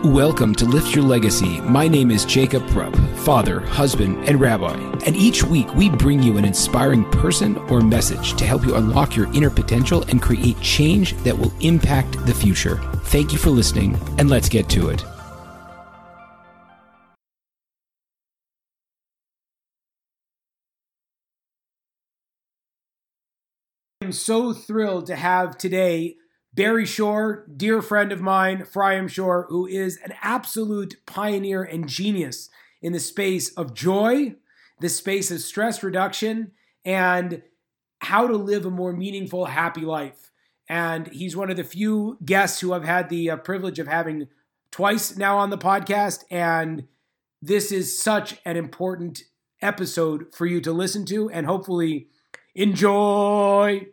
Welcome to Lift Your Legacy. My name is Jacob Rupp, father, husband, and rabbi. And each week we bring you an inspiring person or message to help you unlock your inner potential and create change that will impact the future. Thank you for listening, and let's get to it. I'm so thrilled to have today Barry Shore, dear friend of mine, Ephraim Shore, who is an absolute pioneer and genius in the space of joy, the space of stress reduction, and how to live a more meaningful, happy life. And he's one of the few guests who I've had the uh, privilege of having twice now on the podcast. And this is such an important episode for you to listen to and hopefully enjoy.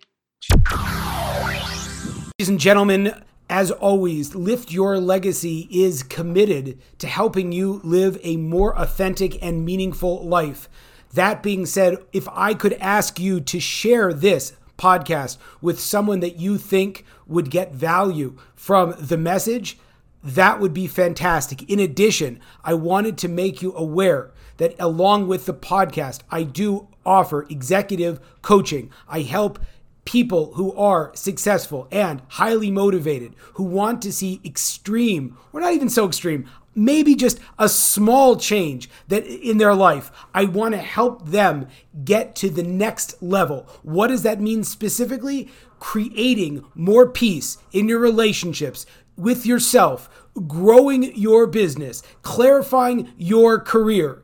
Ladies and gentlemen, as always, Lift Your Legacy is committed to helping you live a more authentic and meaningful life. That being said, if I could ask you to share this podcast with someone that you think would get value from the message, that would be fantastic. In addition, I wanted to make you aware that along with the podcast, I do offer executive coaching. I help people who are successful and highly motivated, who want to see extreme, or not even so extreme, maybe just a small change that in their life. I want to help them get to the next level. What does that mean specifically? Creating more peace in your relationships with yourself, growing your business, clarifying your career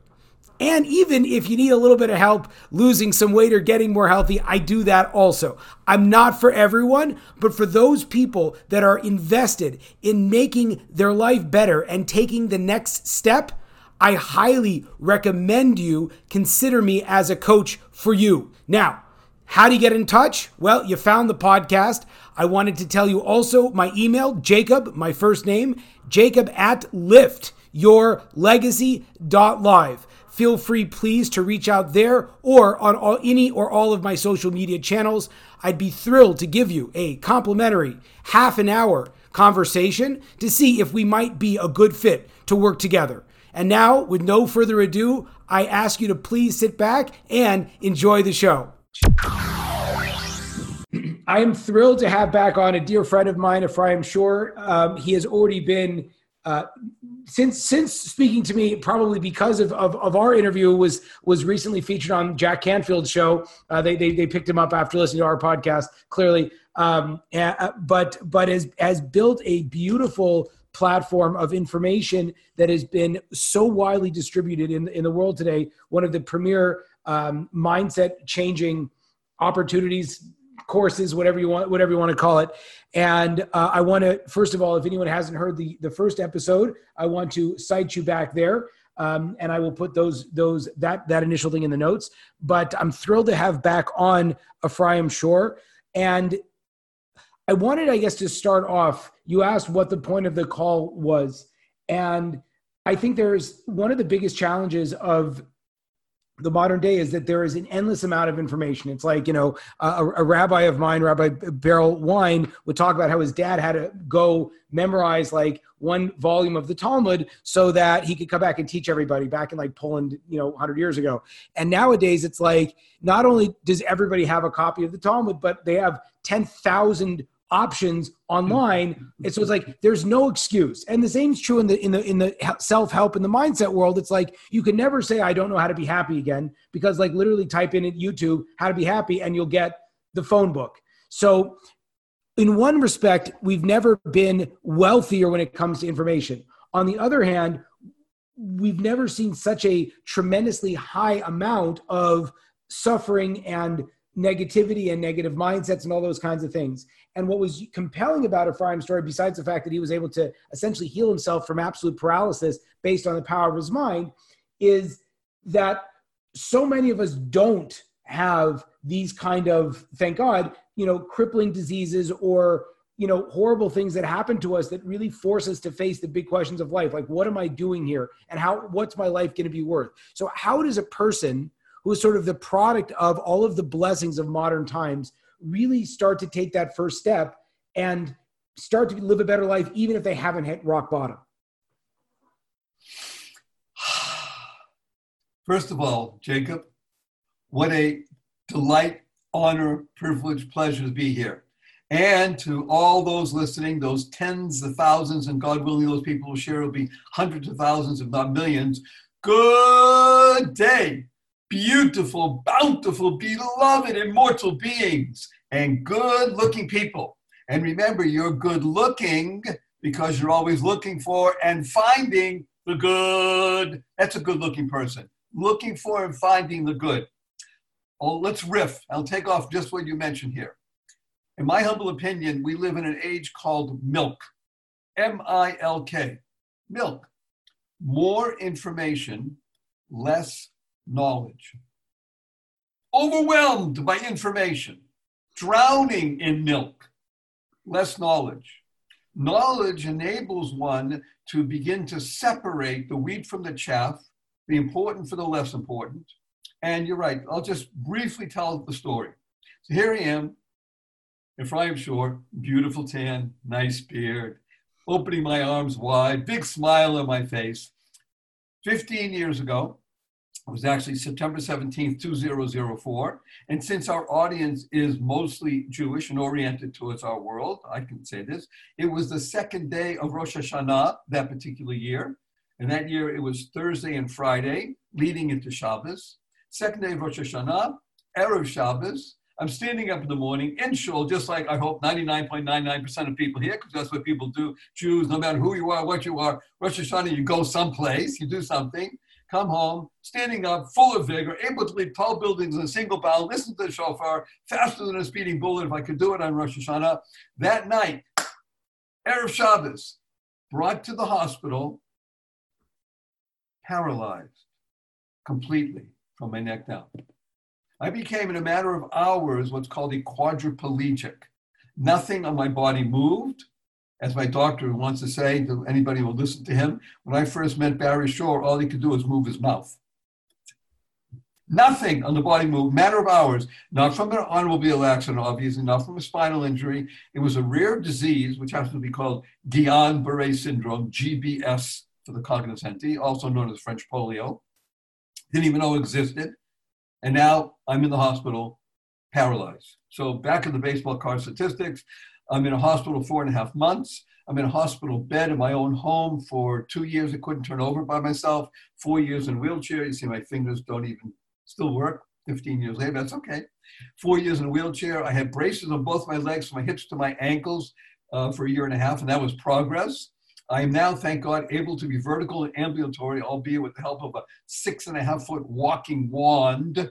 and even if you need a little bit of help losing some weight or getting more healthy, I do that also. I'm not for everyone, but for those people that are invested in making their life better and taking the next step, I highly recommend you consider me as a coach for you. Now, how do you get in touch? Well, you found the podcast. I wanted to tell you also my email, Jacob, my first name, Jacob at liftyourlegacy.live feel free please to reach out there or on all, any or all of my social media channels. I'd be thrilled to give you a complimentary half an hour conversation to see if we might be a good fit to work together. And now, with no further ado, I ask you to please sit back and enjoy the show. I am thrilled to have back on a dear friend of mine, if Ephraim Shore. Um, he has already been uh, since since speaking to me, probably because of, of, of, our interview was was recently featured on Jack Canfield's show. Uh, they, they they picked him up after listening to our podcast. Clearly, um, uh, but but has has built a beautiful platform of information that has been so widely distributed in in the world today. One of the premier um, mindset changing opportunities courses, whatever you want, whatever you want to call it. And uh, I want to, first of all, if anyone hasn't heard the the first episode, I want to cite you back there. Um, and I will put those those that that initial thing in the notes. But I'm thrilled to have back on Ephraim Shore, and I wanted, I guess, to start off. You asked what the point of the call was, and I think there's one of the biggest challenges of the modern day is that there is an endless amount of information. It's like, you know, a, a, rabbi of mine, Rabbi Berel Wein, would talk about how his dad had to go memorize like one volume of the Talmud so that he could come back and teach everybody back in like Poland, you know, 100 years ago. And nowadays it's like, not only does everybody have a copy of the Talmud, but they have 10,000 options hmm. online. And so it's like there's no excuse. And the same is true in the in the in the self-help in the mindset world. It's like you can never say i don't know how to be happy again because like literally type in at youtube how to be happy and you'll get the phone book. So in one respect we've never been wealthier when it comes to information. On the other hand we've never seen such a tremendously high amount of suffering and negativity and negative mindsets and all those kinds of things. And what was compelling about Ephraim's story, besides the fact that he was able to essentially heal himself from absolute paralysis based on the power of his mind, is that so many of us don't have these kind of, thank God, you know, crippling diseases or you know horrible things that happen to us that really force us to face the big questions of life like what am i doing here? And how what's my life going to be worth? So how does a person who is sort of the product of all of the blessings of modern times, really start to take that first step and start to live a better life, even if they haven't hit rock bottom? First of all, Jacob, what a delight, honor, privilege, pleasure to be here. And to all those listening, those tens of thousands, and God willing, those people will share will be hundreds of thousands, if not millions. Good day beautiful, bountiful, beloved, immortal beings, and good looking people. And remember, you're good looking because you're always looking for and finding the good. That's a good looking person. Looking for and finding the good. Oh, let's riff. I'll take off just what you mentioned here. In my humble opinion, we live in an age called milk. M I L K. Milk. More information, less knowledge. Overwhelmed by information, drowning in milk, less knowledge. Knowledge enables one to begin to separate the wheat from the chaff, the important for the less important. And you're right, I'll just briefly tell the story. So here I am, Ephraim Shore, beautiful tan, nice beard, opening my arms wide, big smile on my face. 15 years ago, it was actually September 17th, 2004. And since our audience is mostly Jewish and oriented towards our world, I can say this, it was the second day of Rosh Hashanah that particular year. And that year it was Thursday and Friday, leading into Shabbos. Second day of Rosh Hashanah, Erev Shabbos. I'm standing up in the morning in shul, just like I hope 99.99% of people here, because that's what people do. Jews, no matter who you are, what you are, Rosh Hashanah, you go someplace, you do something, come home, standing up, full of vigor, able to leap tall buildings in a single bound, listen to the shofar, faster than a speeding bullet if I could do it on Rosh Hashanah. That night, Erev Shabbos, brought to the hospital, paralyzed completely from my neck down. I became, in a matter of hours, what's called a quadriplegic. Nothing on my body moved. As my doctor wants to say to anybody who will listen to him, when I first met Barry Shore, all he could do was move his mouth. Nothing on the body moved, matter of hours, not from an automobile accident, obviously, not from a spinal injury. It was a rare disease, which happens to be called Guillain-Barré syndrome, GBS for the cognoscenti, also known as French polio. Didn't even know existed. And now I'm in the hospital, paralyzed. So back in the baseball card statistics, I'm in a hospital four and a half months. I'm in a hospital bed in my own home for two years. I couldn't turn over by myself. Four years in wheelchair. You see, my fingers don't even still work. 15 years later, that's okay. Four years in a wheelchair. I had braces on both my legs, from my hips to my ankles, uh, for a year and a half, and that was progress. I am now, thank God, able to be vertical and ambulatory, albeit with the help of a six and a half foot walking wand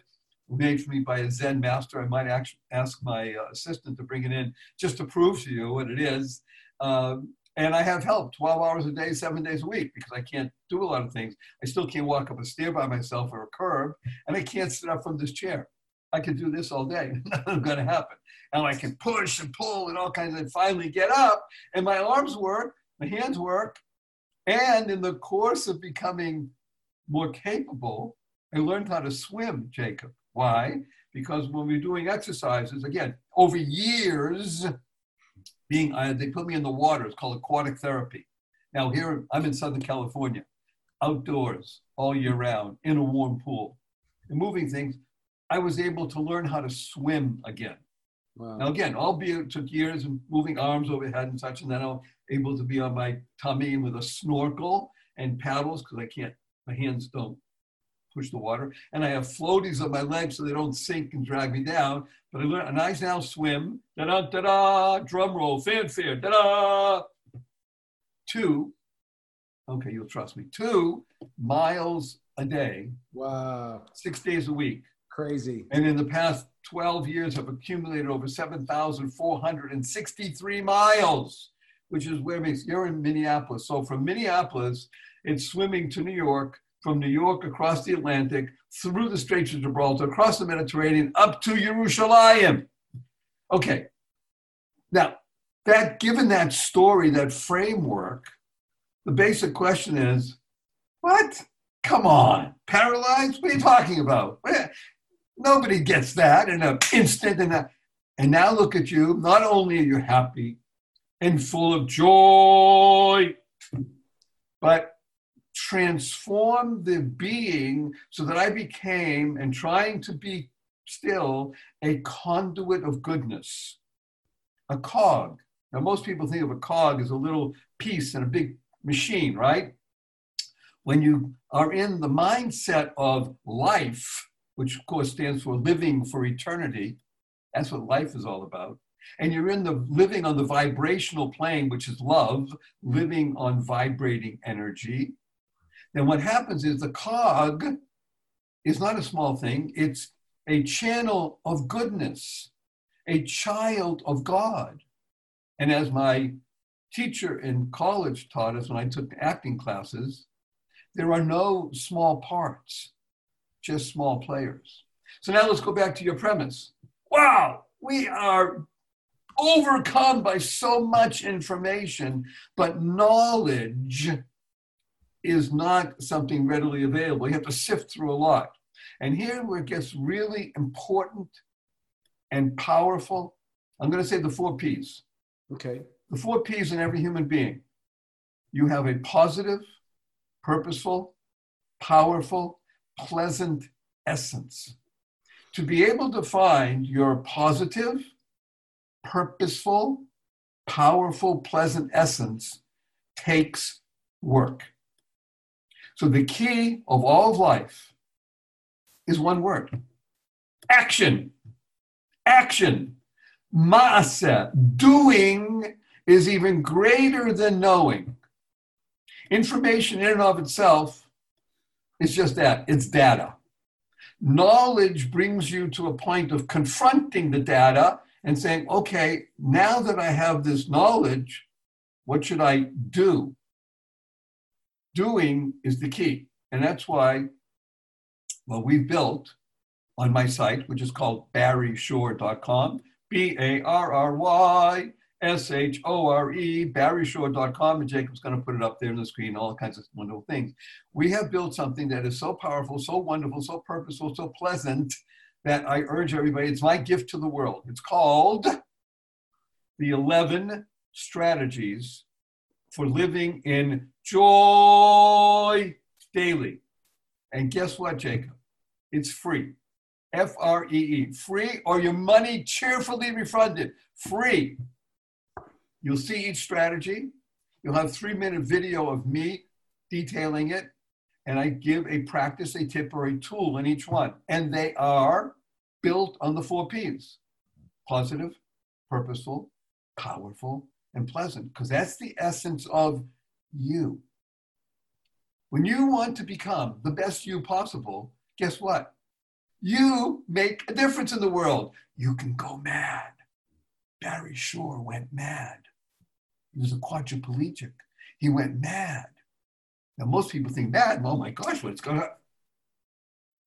made for me by a Zen master. I might actually ask my uh, assistant to bring it in just to prove to you what it is. Um, and I have help 12 hours a day, seven days a week, because I can't do a lot of things. I still can't walk up a stair by myself or a curb, and I can't sit up from this chair. I could do this all day. Nothing's going to happen. And I can push and pull and all kinds of, finally get up, and my arms work, my hands work. And in the course of becoming more capable, I learned how to swim, Jacob. Why? Because when we're doing exercises, again, over years, being uh, they put me in the water. It's called aquatic therapy. Now here I'm in Southern California, outdoors all year round in a warm pool, and moving things. I was able to learn how to swim again. Wow. Now again, albeit it took years of moving arms overhead and such, and then I'm able to be on my tummy with a snorkel and paddles because I can't, my hands don't push the water. And I have floaties on my legs so they don't sink and drag me down. But I learned, and I now swim, da da da da, drum roll, fanfare, da da. Two, okay, you'll trust me, two miles a day. Wow. Six days a week. Crazy. And in the past 12 years, I've accumulated over 7,463 miles, which is where it makes you're in Minneapolis. So from Minneapolis, it's swimming to New York, from New York across the Atlantic, through the Straits of Gibraltar, across the Mediterranean, up to Jerusalem. Okay. Now, that given that story, that framework, the basic question is, what? Come on, paralyzed? What are you talking about? Nobody gets that in an instant. And, a, and now look at you. Not only are you happy and full of joy, but transform the being so that I became, and trying to be still, a conduit of goodness, a cog. Now, most people think of a cog as a little piece in a big machine, right? When you are in the mindset of life, which of course stands for living for eternity, that's what life is all about. And you're in the living on the vibrational plane, which is love, living on vibrating energy. Then what happens is the cog is not a small thing, it's a channel of goodness, a child of God. And as my teacher in college taught us when I took acting classes, there are no small parts, just small players. So now let's go back to your premise. Wow, we are overcome by so much information, but knowledge is not something readily available. You have to sift through a lot. And here where it gets really important and powerful, I'm going to say the four P's. Okay. The four P's in every human being. You have a positive, purposeful, powerful, pleasant essence. To be able to find your positive, purposeful, powerful, pleasant essence takes work. So the key of all of life is one word action. Action. Maase. Doing is even greater than knowing. Information in and of itself is just that it's data. Knowledge brings you to a point of confronting the data and saying, okay, now that I have this knowledge, what should I do? Doing is the key. And that's why, well, we built on my site, which is called barryshore.com, B A R R Y S H O R E, barryshore.com. And Jacob's going to put it up there on the screen, all kinds of wonderful things. We have built something that is so powerful, so wonderful, so purposeful, so pleasant that I urge everybody, it's my gift to the world. It's called The 11 Strategies for Living in Joy Daily. And guess what, Jacob? It's free. F R E E. Free or your money cheerfully refunded. Free. You'll see each strategy. You'll have three minute video of me detailing it and I give a practice, a tip, or a tool in each one. And they are built on the four P's positive, purposeful, powerful, and pleasant, because that's the essence of you. When you want to become the best you possible, guess what? You make a difference in the world. You can go mad. Barry Shore went mad. He was a quadriplegic. He went mad. Now, most people think mad. Oh my gosh, what's going on?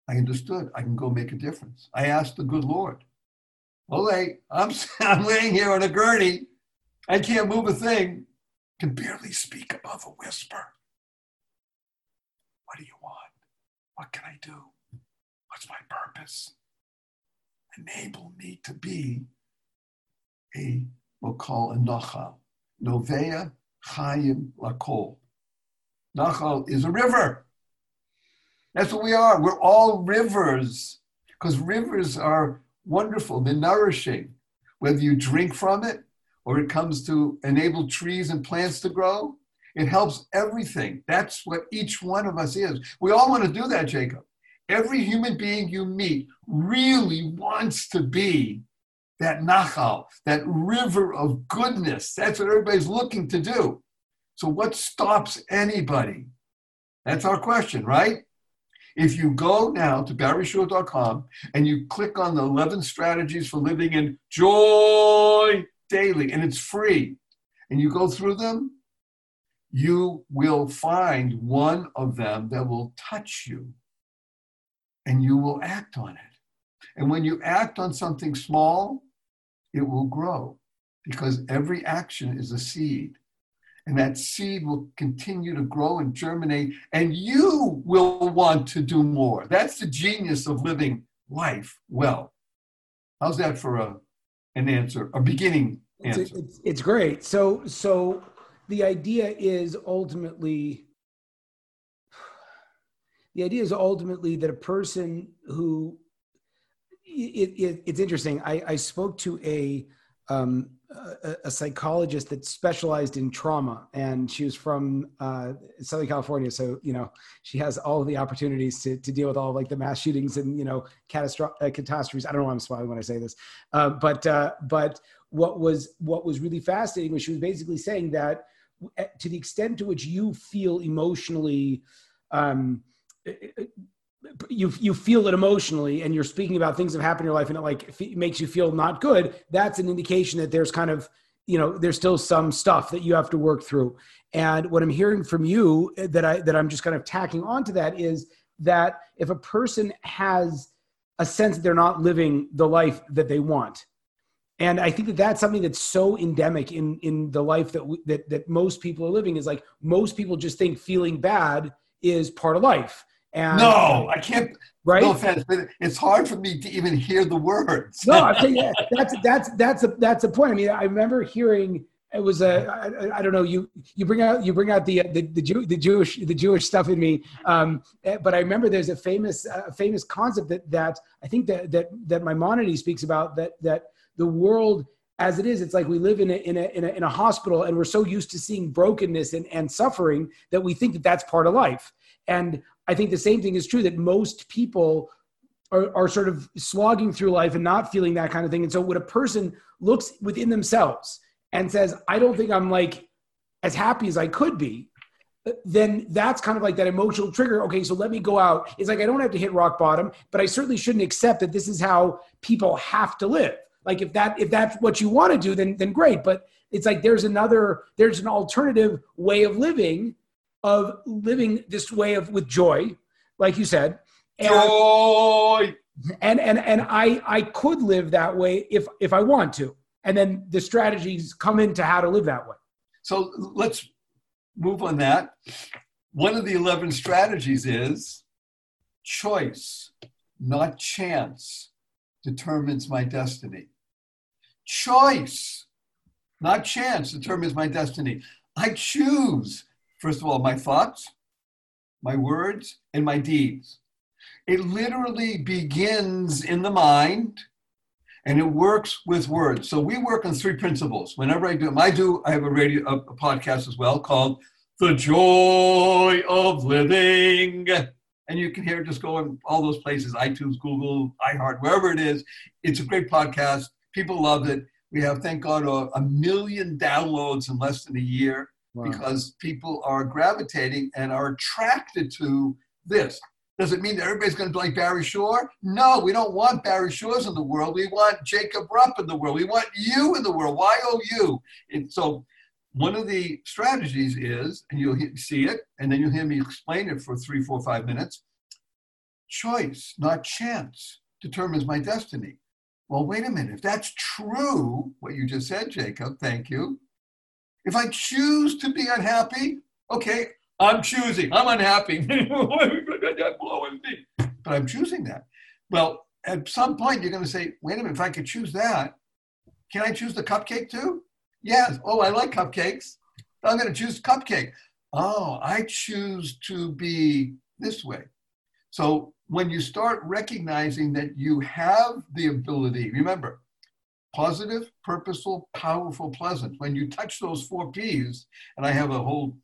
I understood. I can go make a difference. I asked the good Lord, Ole, I'm, I'm laying here on a gurney. I can't move a thing. Can barely speak above a whisper. What do you want? What can I do? What's my purpose? Enable me to be a, we'll call a nachal. Novea Chaim Lakol. Nachal is a river. That's what we are. We're all rivers because rivers are wonderful. They're nourishing. Whether you drink from it or it comes to enable trees and plants to grow, it helps everything. That's what each one of us is. We all want to do that, Jacob. Every human being you meet really wants to be that nachal, that river of goodness. That's what everybody's looking to do. So, what stops anybody? That's our question, right? If you go now to barryshore.com and you click on the 11 strategies for living in joy daily, and it's free, and you go through them, you will find one of them that will touch you and you will act on it. And when you act on something small, it will grow because every action is a seed and that seed will continue to grow and germinate, and you will want to do more. That's the genius of living life well. How's that for a an answer, a beginning answer? It's, it's, it's great. So, so the idea is ultimately the idea is ultimately that a person who it, it, it's interesting. I, I spoke to a um, a, a, psychologist that specialized in trauma, and she was from uh, Southern California. So you know, she has all the opportunities to, to deal with all like the mass shootings and you know catastro- uh, catastrophes. I don't know why I'm smiling when I say this, uh, but uh, but what was what was really fascinating was she was basically saying that to the extent to which you feel emotionally. Um, you you feel it emotionally and you're speaking about things that happen in your life and it like makes you feel not good that's an indication that there's kind of you know there's still some stuff that you have to work through. And what i'm hearing from you eh, that i that i'm just kind of tacking onto that is that if a person has a sense that they're not living the life that they want and i think that that's something that's so endemic in in the life that we, that that most people are living is like most people just think feeling bad is part of life and no, I can't. Right? No offense, but it's hard for me to even hear the words. no, I think that's that's that's a that's a point. I mean, I remember hearing it was a I, I don't know you you bring out you bring out the the the, Jew, the Jewish the Jewish stuff in me. Um, eh, but I remember there's a famous uh, famous concept that that I think that that that Maimonides speaks about that that the world as it is, it's like we live in a, in a, in a, in a hospital and we're so used to seeing brokenness and, and suffering that we think that that's part of life. And I think the same thing is true that most people are, are sort of slogging through life and not feeling that kind of thing. And so when a person looks within themselves and says, I don't think I'm like as happy as I could be, then that's kind of like that emotional trigger. Okay, so let me go out. It's like I don't have to hit rock bottom, but I certainly shouldn't accept that this is how people have to live. Like if that if that's what you want to do, then then great. But it's like there's another there's an alternative way of living of living this way of with joy, like you said. And, joy. And and and I I could live that way if if I want to. And then the strategies come into how to live that way. So let's move on that. One of the 11 strategies is choice, not chance, determines my destiny. Choice, not chance, determines my destiny. I choose First of all, my thoughts, my words, and my deeds. It literally begins in the mind and it works with words. So we work on three principles. Whenever I do, I do, I have a radio, a, a podcast as well called The Joy of Living. And you can hear it just go in all those places, iTunes, Google, iHeart, wherever it is. It's a great podcast. People love it. We have, thank God, a, a million downloads in less than a year wow. because people are gravitating and are attracted to this. Does it mean that everybody's going to be like Barry Shore? No, we don't want Barry Shores in the world. We want Jacob Rupp in the world. We want you in the world. Why oh Y O U. And so, one of the strategies is, and you'll see it, and then you'll hear me explain it for three, four, five minutes. Choice, not chance, determines my destiny. Well, wait a minute. If that's true, what you just said, Jacob, thank you, if I choose to be unhappy, okay, I'm choosing. I'm unhappy. but I'm choosing that. Well, at some point, you're going to say, wait a minute, if I could choose that, can I choose the cupcake too? Yes. Oh, I like cupcakes. I'm going to choose cupcake. Oh, I choose to be this way. So when you start recognizing that you have the ability, remember, positive, purposeful, powerful, pleasant. When you touch those four P's, and I have a whole,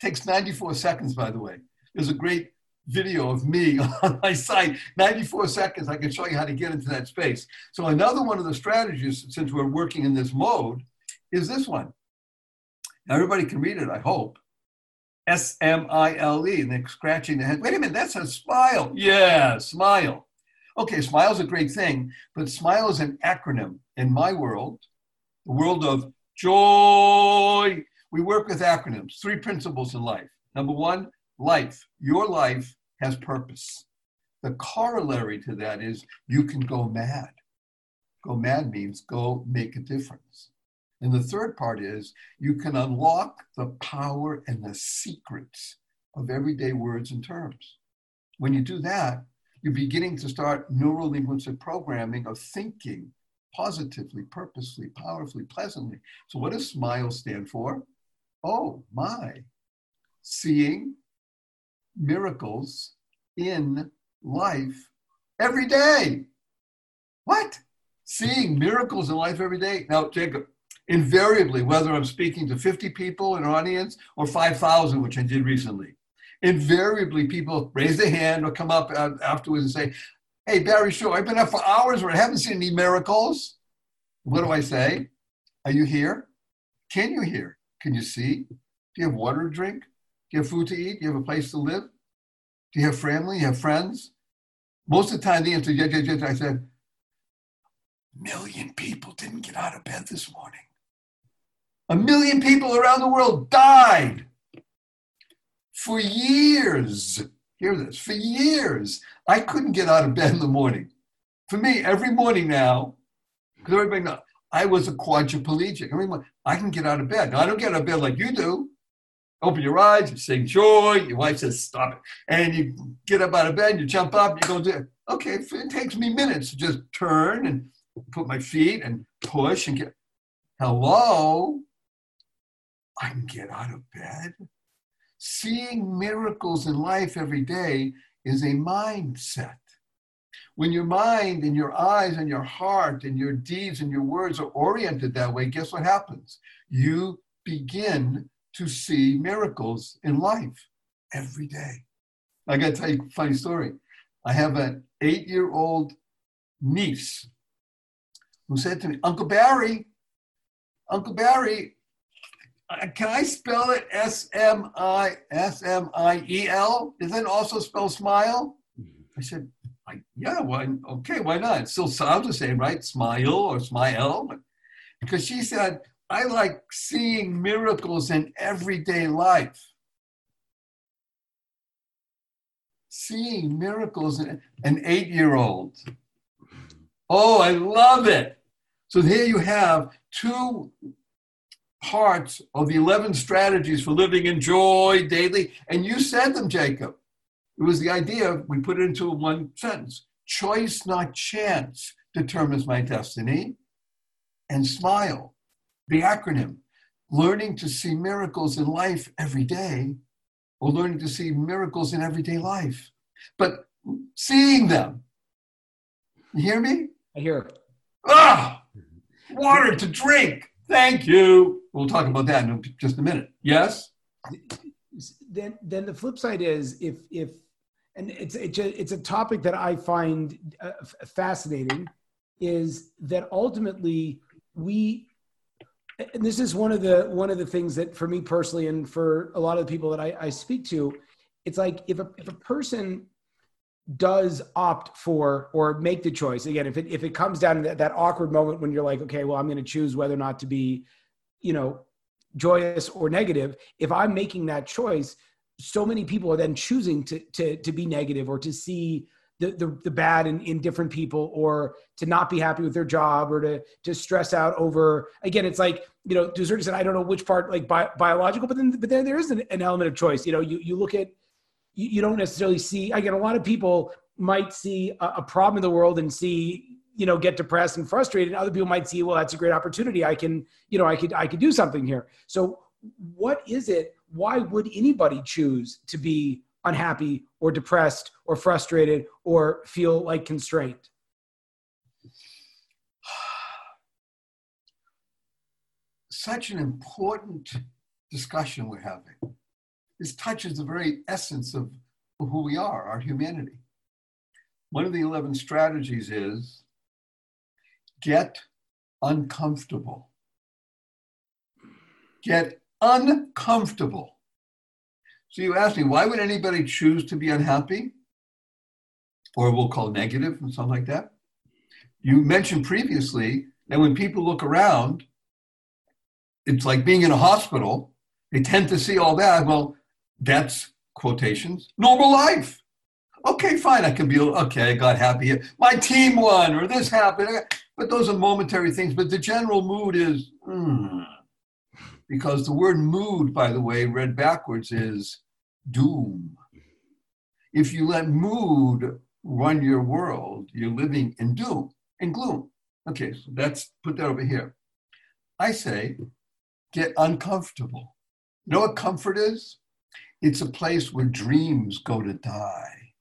takes 94 seconds, by the way. There's a great video of me on my site, 94 seconds. I can show you how to get into that space. So another one of the strategies, since we're working in this mode, is this one. Now everybody can read it, I hope. S M I L E, and they're scratching their head. Wait a minute, that's a smile. Yeah, smile. Okay, smile is a great thing, but smile is an acronym. In my world, the world of joy, we work with acronyms, three principles in life. Number one, life. Your life has purpose. The corollary to that is you can go mad. Go mad means go make a difference. And the third part is you can unlock the power and the secrets of everyday words and terms. When you do that, you're beginning to start neuro linguistic programming of thinking positively, purposefully, powerfully, pleasantly. So, what does SMILE stand for? Oh, my. Seeing miracles in life every day. What? Seeing miracles in life every day. Now, Jacob, invariably, whether I'm speaking to 50 people in an audience or 5,000, which I did recently, invariably people raise their hand or come up afterwards and say, Hey, Barry Shore, I've been up for hours, but I haven't seen any miracles. What do I say? Are you here? Can you hear? Can you see? Do you have water to drink? Do you have food to eat? Do you have a place to live? Do you have family? Do you have friends? Most of the time, the answer yes, yes, yes. I said, million people didn't get out of bed this morning. A million people around the world died for years. Hear this for years. I couldn't get out of bed in the morning. For me, every morning now, because everybody knows, I was a quadriplegic. Every morning, I can get out of bed. Now, I don't get out of bed like you do. Open your eyes, you sing joy. Your wife says, stop it. And you get up out of bed, you jump up, you go do it. Okay, it takes me minutes to just turn and put my feet and push and get, hello, I can get out of bed. Seeing miracles in life every day is a mindset. When your mind and your eyes and your heart and your deeds and your words are oriented that way, guess what happens? You begin to see miracles in life every day. I got to tell you a funny story. I have an eight year old niece who said to me, Uncle Barry, Uncle Barry, Uh, can I spell it S M I S M I E L? Does that also spell smile? I said, yeah, why? Okay, why not? It still sounds the same, right? Smile or smile. Because she said, I like seeing miracles in everyday life. Seeing miracles in an eight year old. Oh, I love it. So here you have two parts of the 11 strategies for living in joy daily. And you said them, Jacob. It was the idea, we put it into one sentence choice, not chance, determines my destiny. And smile, the acronym, learning to see miracles in life every day, or learning to see miracles in everyday life. But seeing them, you hear me? I hear. Ah, water to drink. Thank you. We'll talk about that in just a minute. Yes. Then, then the flip side is if if and it's it's a, it's a topic that I find uh, fascinating is that ultimately we and this is one of the one of the things that for me personally and for a lot of the people that I, I speak to it's like if a, if a person does opt for or make the choice again if it if it comes down to that, that awkward moment when you're like okay well i'm going to choose whether or not to be you know joyous or negative if i'm making that choice so many people are then choosing to to to be negative or to see the, the, the bad in, in different people or to not be happy with their job or to to stress out over again it's like you know to a certain extent i don't know which part like bi- biological but then but then there is an, an, element of choice. You know you, you look at you, you don't necessarily see again a lot of people might see a, a problem in the world and see you know get depressed and frustrated other people might see well that's a great opportunity i can you know i could i could do something here so what is it why would anybody choose to be unhappy or depressed or frustrated or feel like constrained? Such an important discussion we're having. This touches the very essence of who we are, our humanity. One of the 11 strategies is get uncomfortable. Get uncomfortable. So you ask me, why would anybody choose to be unhappy? Or we'll call negative and something like that. You mentioned previously that when people look around, it's like being in a hospital. They tend to see all that. Well, that's quotations, normal life. Okay, fine. I can be okay. I got happy. My team won, or this happened. But those are momentary things. But the general mood is, hmm, because the word mood, by the way, read backwards is doom. If you let mood run your world, you're living in doom and gloom. Okay, so that's put that over here. I say, get uncomfortable. You know what comfort is? It's a place where dreams go to die.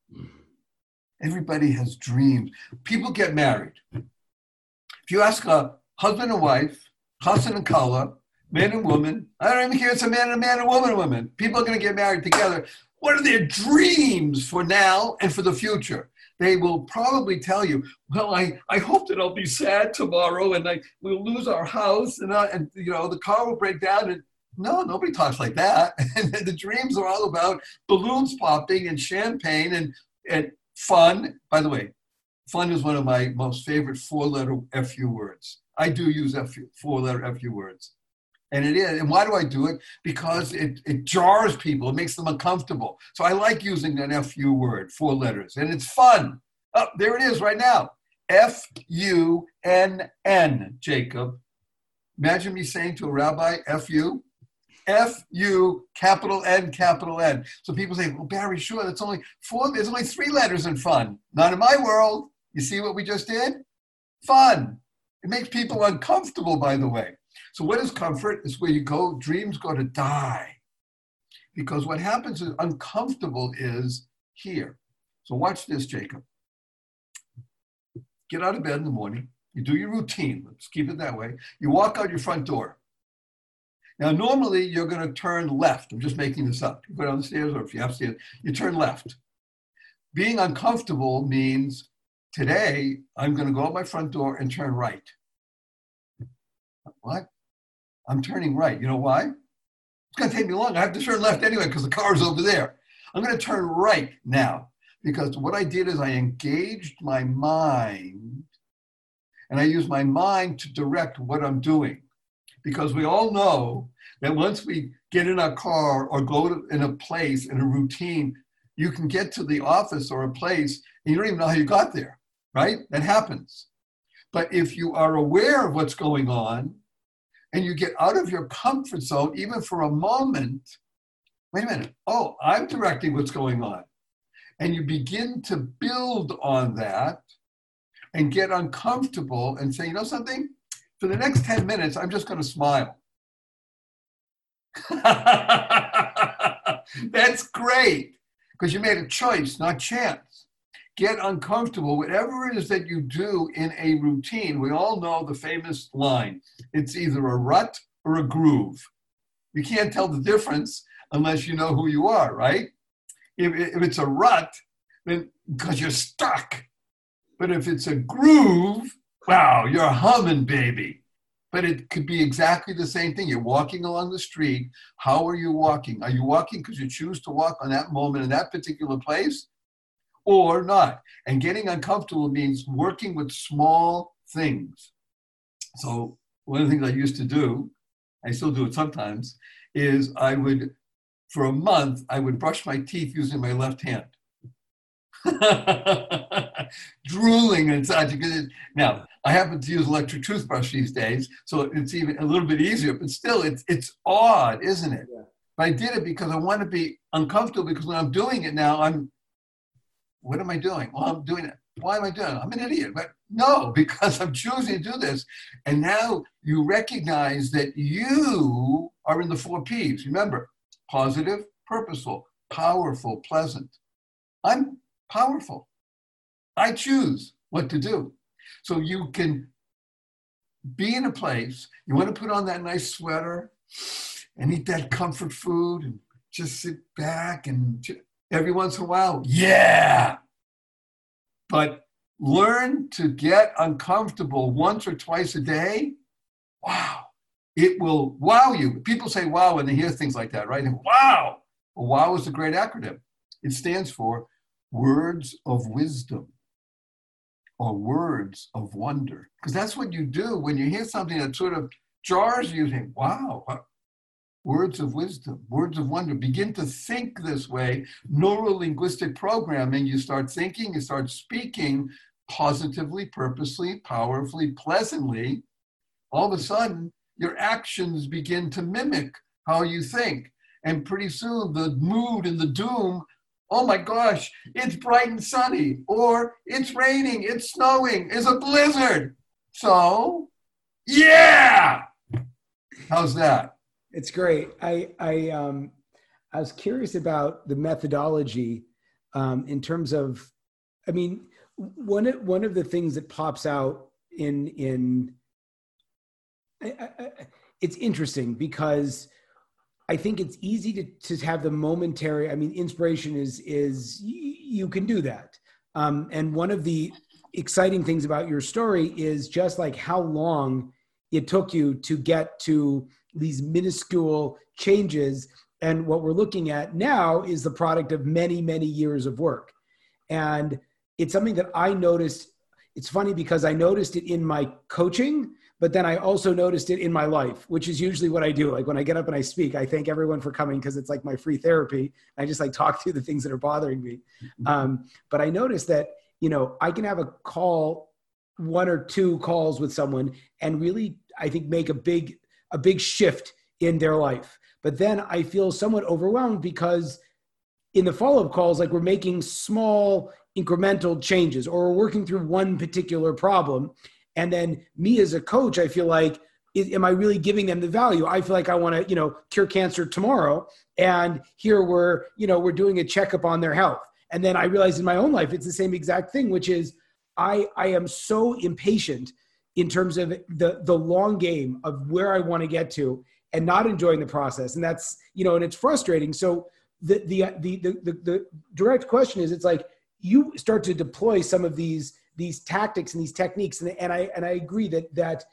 Everybody has dreams. People get married. If you ask a husband and wife, husband and kala, man and woman, I don't even care if it's a man and a man and woman and woman. People are going to get married together. What are their dreams for now and for the future? They will probably tell you, well, I, I hope that I'll be sad tomorrow and I we'll lose our house and, I, and you know the car will break down and no, nobody talks like that. And the dreams are all about balloons popping and champagne and, and fun. By the way, fun is one of my most favorite four letter FU words. I do use FU, four letter FU words. And it is. And why do I do it? Because it, it jars people, it makes them uncomfortable. So I like using an FU word, four letters, and it's fun. Oh, there it is right now. F U N N, Jacob. Imagine me saying to a rabbi, F U. F U capital N capital N. So people say, well, Barry, Shore, that's only four, there's only three letters in fun. Not in my world. You see what we just did? Fun. It makes people uncomfortable, by the way. So, what is comfort? Is where you go, dreams go to die. Because what happens is uncomfortable is here. So, watch this, Jacob. Get out of bed in the morning. You do your routine. Let's keep it that way. You walk out your front door. Now, normally you're going to turn left. I'm just making this up. You go down the stairs, or if you have stairs, you turn left. Being uncomfortable means today I'm going to go out my front door and turn right. What? I'm turning right. You know why? It's going to take me long. I have to turn left anyway because the car is over there. I'm going to turn right now because what I did is I engaged my mind and I used my mind to direct what I'm doing. Because we all know that once we get in a car or go to, in a place in a routine, you can get to the office or a place and you don't even know how you got there, right? That happens. But if you are aware of what's going on and you get out of your comfort zone, even for a moment, wait a minute, oh, I'm directing what's going on. And you begin to build on that and get uncomfortable and say, you know something? For the next 10 minutes, I'm just going to smile. That's great because you made a choice, not chance. Get uncomfortable, whatever it is that you do in a routine. We all know the famous line it's either a rut or a groove. You can't tell the difference unless you know who you are, right? If, if it's a rut, then because you're stuck. But if it's a groove, wow, you're humming, baby but it could be exactly the same thing. You're walking along the street. How are you walking? Are you walking because you choose to walk on that moment in that particular place or not? And getting uncomfortable means working with small things. So, one of the things I used to do, I still do it sometimes, is I would, for a month, I would brush my teeth using my left hand. drooling and such. Now, I happen to use electric toothbrush these days, so it's even a little bit easier, but still, it's, it's odd, isn't it? Yeah. But I did it because I want to be uncomfortable because when I'm doing it now, I'm, what am I doing? Well, I'm doing it. Why am I doing it? I'm an idiot. But no, because I'm choosing to do this. And now you recognize that you are in the four P's. Remember, positive, purposeful, powerful, pleasant. I'm powerful. I choose what to do. So you can be in a place, you want to put on that nice sweater and eat that comfort food and just sit back and every once in a while, yeah. But learn to get uncomfortable once or twice a day. Wow. It will wow you. People say wow when they hear things like that, right? And wow. Well, wow is a great acronym. It stands for words of wisdom or words of wonder. Because that's what you do when you hear something that sort of jars you, think, wow, words of wisdom, words of wonder. Begin to think this way. Neuro linguistic programming, you start thinking, you start speaking positively, purposely, powerfully, pleasantly. All of a sudden, your actions begin to mimic how you think. And pretty soon, the mood and the doom oh my gosh, it's bright and sunny, or it's raining, it's snowing, it's a blizzard. So, yeah. How's that? It's great. I I um I was curious about the methodology um, in terms of I mean, one one of the things that pops out in in I, I, it's interesting because I think it's easy to to have the momentary. I mean, inspiration is is you can do that. Um, and one of the exciting things about your story is just like how long it took you to get to these minuscule changes. And what we're looking at now is the product of many, many years of work. And it's something that I noticed. It's funny because I noticed it in my coaching, but then I also noticed it in my life, which is usually what I do. Like when I get up and I speak, I thank everyone for coming because it's like my free therapy. I just like talk through the things that are bothering me. Mm-hmm. Um, but I noticed that, you know, I can have a call, one or two calls with someone and really, I think, make a big, a big shift in their life. But then I feel somewhat overwhelmed because in the follow-up calls, like we're making small incremental changes or we're working through one particular problem. And then me as a coach i feel like am i really giving them the value? I feel like i want to you know cure cancer tomorrow and here we're you know we're doing a checkup on their health. And then i realize in my own life it's the same exact thing which is i i am so impatient in terms of the the long game of where i want to get to and not enjoying the process. And that's you know and it's frustrating. So the the the the, the, the direct question is it's like you start to deploy some of these these tactics and these techniques. And, and i and i agree that that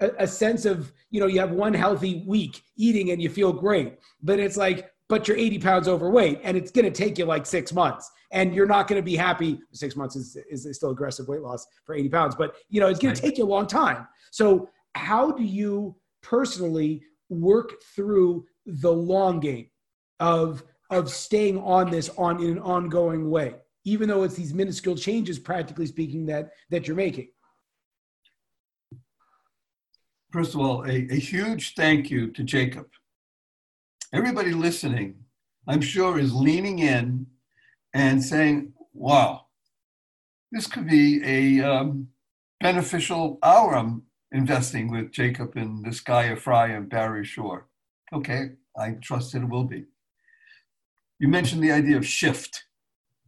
a, a, sense of you know you have one healthy week eating and you feel great. But it's like but you're 80 pounds overweight and it's going to take you like six months and you're not going to be happy six months is, is still aggressive weight loss for 80 pounds but you know it's going to take you a long time so how do you personally work through the long game of of staying on this on in an ongoing way even though it's these minuscule changes, practically speaking, that that you're making? First of all, a, a huge thank you to Jacob. Everybody listening, I'm sure, is leaning in and saying, wow, this could be a um, beneficial hour I'm investing with Jacob and this guy Ephraim Barry Shore. Okay, I trust it will be. You mentioned the idea of shift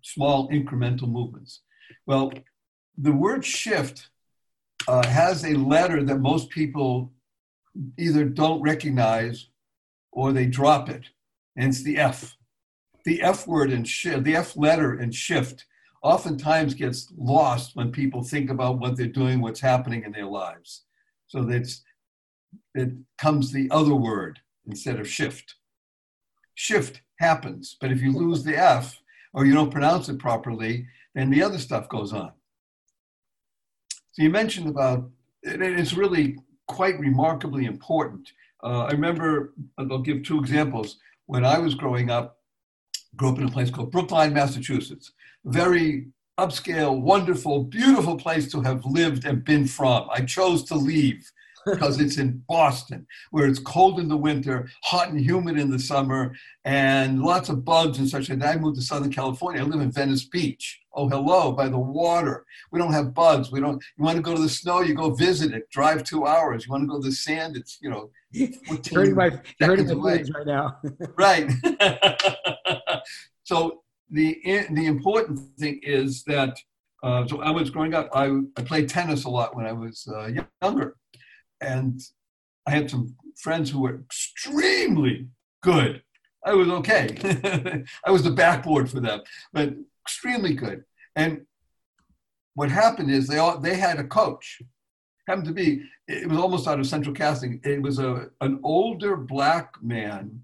small incremental movements. Well, the word shift uh, has a letter that most people either don't recognize or they drop it, and it's the F. The F word and shift, the F letter and shift oftentimes gets lost when people think about what they're doing, what's happening in their lives. So that's it comes the other word instead of shift. Shift happens, but if you lose the F, or you don't pronounce it properly, then the other stuff goes on. So you mentioned about, and it's really quite remarkably important. Uh, I remember, I'll give two examples. When I was growing up, grew up in a place called Brookline, Massachusetts. Very upscale, wonderful, beautiful place to have lived and been from. I chose to leave because it's in Boston, where it's cold in the winter, hot and humid in the summer, and lots of bugs and such. And I moved to Southern California. I live in Venice Beach. Oh, hello, by the water. We don't have bugs. We don't. You want to go to the snow? You go visit it. Drive two hours. You want to go to the sand? It's you know. hurting my hurting my legs right now. right. so the the important thing is that. Uh, so I was growing up. I, I played tennis a lot when I was uh, younger, and I had some friends who were extremely good. I was okay. I was the backboard for them, but extremely good. And what happened is they all they had a coach. Happened to be it was almost out of central casting. It was a an older black man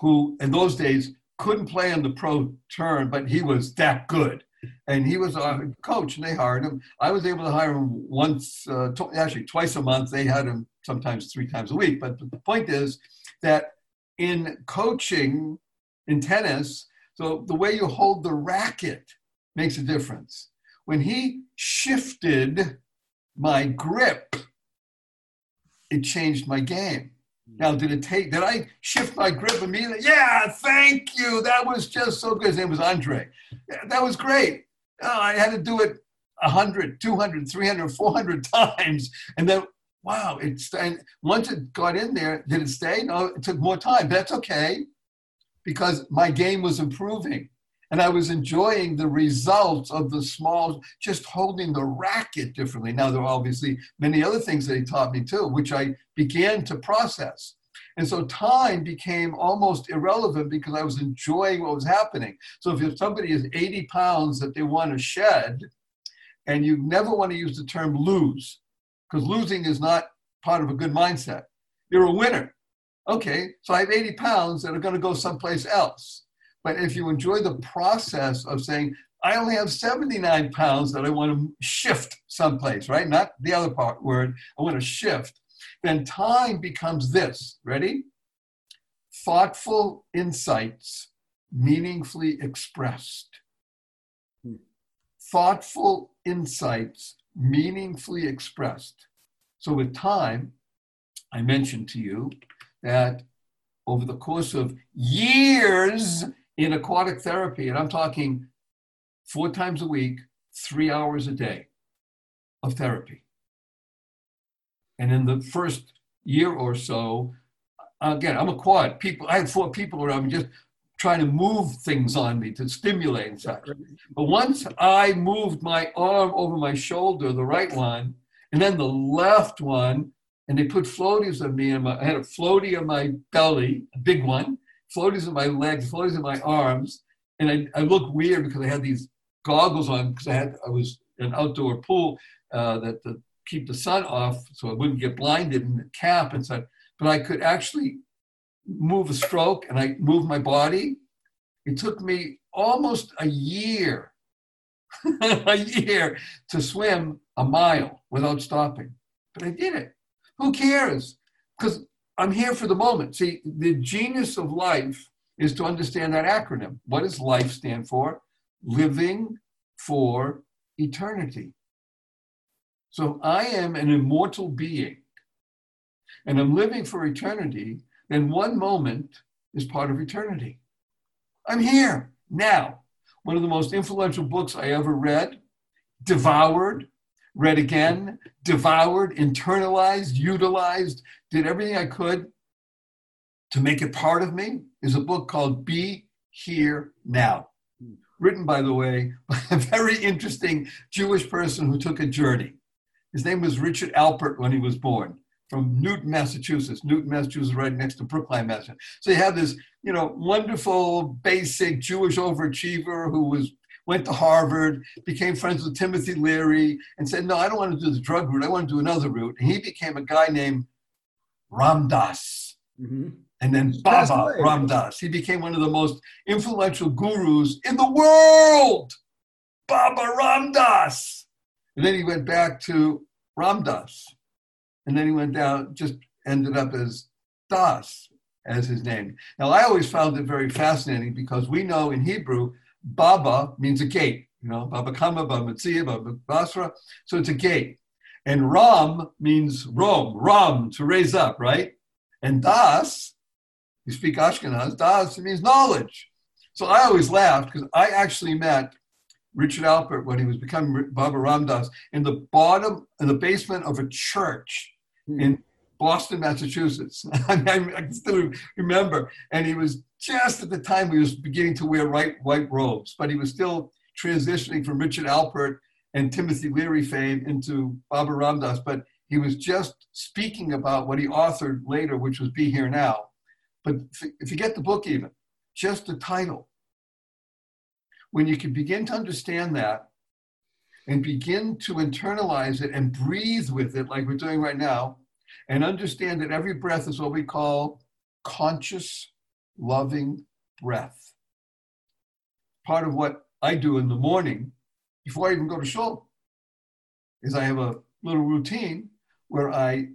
who in those days couldn't play on the pro turn, but he was that good and he was a coach, and they hired him. I was able to hire him once, uh, tw- actually twice a month. They had him sometimes three times a week. But the point is that in coaching in tennis, so the way you hold the racket makes a difference. When he shifted my grip, it changed my game. Now, did it take, did I shift my grip immediately? Yeah, thank you. That was just so good. His name was Andre. That was great. Oh, I had to do it 100, 200, 300, 400 times. And then, wow, it's, and once it got in there, did it stay? No, it took more time. But That's okay because my game was improving. And I was enjoying the results of the small, just holding the racket differently. Now, there are obviously many other things that he taught me too, which I began to process. And so time became almost irrelevant because I was enjoying what was happening. So if somebody is 80 pounds that they want to shed, and you never want to use the term lose, because losing is not part of a good mindset. You're a winner. Okay, so I have 80 pounds that are going to go someplace else. But if you enjoy the process of saying, I only have 79 pounds that I want to shift someplace, right? Not the other part word, I want to shift then time becomes this ready? Thoughtful insights meaningfully expressed. Hmm. Thoughtful insights meaningfully expressed. So, with time, I mentioned to you that over the course of years in aquatic therapy, and I'm talking four times a week, three hours a day of therapy. And in the first year or so, again, I'm a quad. People, I had four people around me just trying to move things on me to stimulate and such. But once I moved my arm over my shoulder, the right one, and then the left one, and they put floaties on me, and I had a floaty on my belly, a big one, floaties on my legs, floaties on my arms, and I, I looked weird because I had these goggles on because I had I was an outdoor pool uh, that to keep the sun off so I wouldn't get blinded in the cap and said, but I could actually move a stroke and I moved my body. It took me almost a year, a year to swim a mile without stopping. But I did it. Who cares? Because I'm here for the moment. See, the genius of life is to understand that acronym. What does life stand for? Living for eternity. So I am an immortal being and I'm living for eternity, then one moment is part of eternity. I'm here now. One of the most influential books I ever read, devoured, read again, devoured, internalized, utilized, did everything I could to make it part of me, is a book called Be Here Now. Written, by the way, by a very interesting Jewish person who took a journey. His name was Richard Alpert when he was born from Newton, Massachusetts. Newton, Massachusetts, right next to Brookline, Massachusetts. So you have this, you know, wonderful, basic Jewish overachiever who was went to Harvard, became friends with Timothy Leary, and said, "No, I don't want to do the drug route. I want to do another route." And he became a guy named Ram Dass. Mm-hmm. And then Baba Ram Dass. He became one of the most influential gurus in the world. Baba Ram Dass. And then he went back to Ram Dass. And then he went down, just ended up as Das as his name. Now, I always found it very fascinating because we know in Hebrew, Baba means a gate, you know, Baba Kama, Baba Metzia, Baba Basra. So it's a gate. And Ram means Rome, Ram, to raise up, right? And Das, you speak Ashkenaz, Das means knowledge. So I always laughed because I actually met Richard Alpert when he was becoming Baba Ram Dass in the bottom, in the basement of a church hmm. in Boston, Massachusetts. I, mean, I still remember. And he was just at the time he was beginning to wear white, white robes, but he was still transitioning from Richard Alpert and Timothy Leary fame into Baba Ram Dass. But he was just speaking about what he authored later, which was Be Here Now. But if you get the book, even just the title, when you can begin to understand that and begin to internalize it and breathe with it, like we're doing right now, and understand that every breath is what we call conscious, loving breath. Part of what I do in the morning before I even go to shul is I have a little routine where I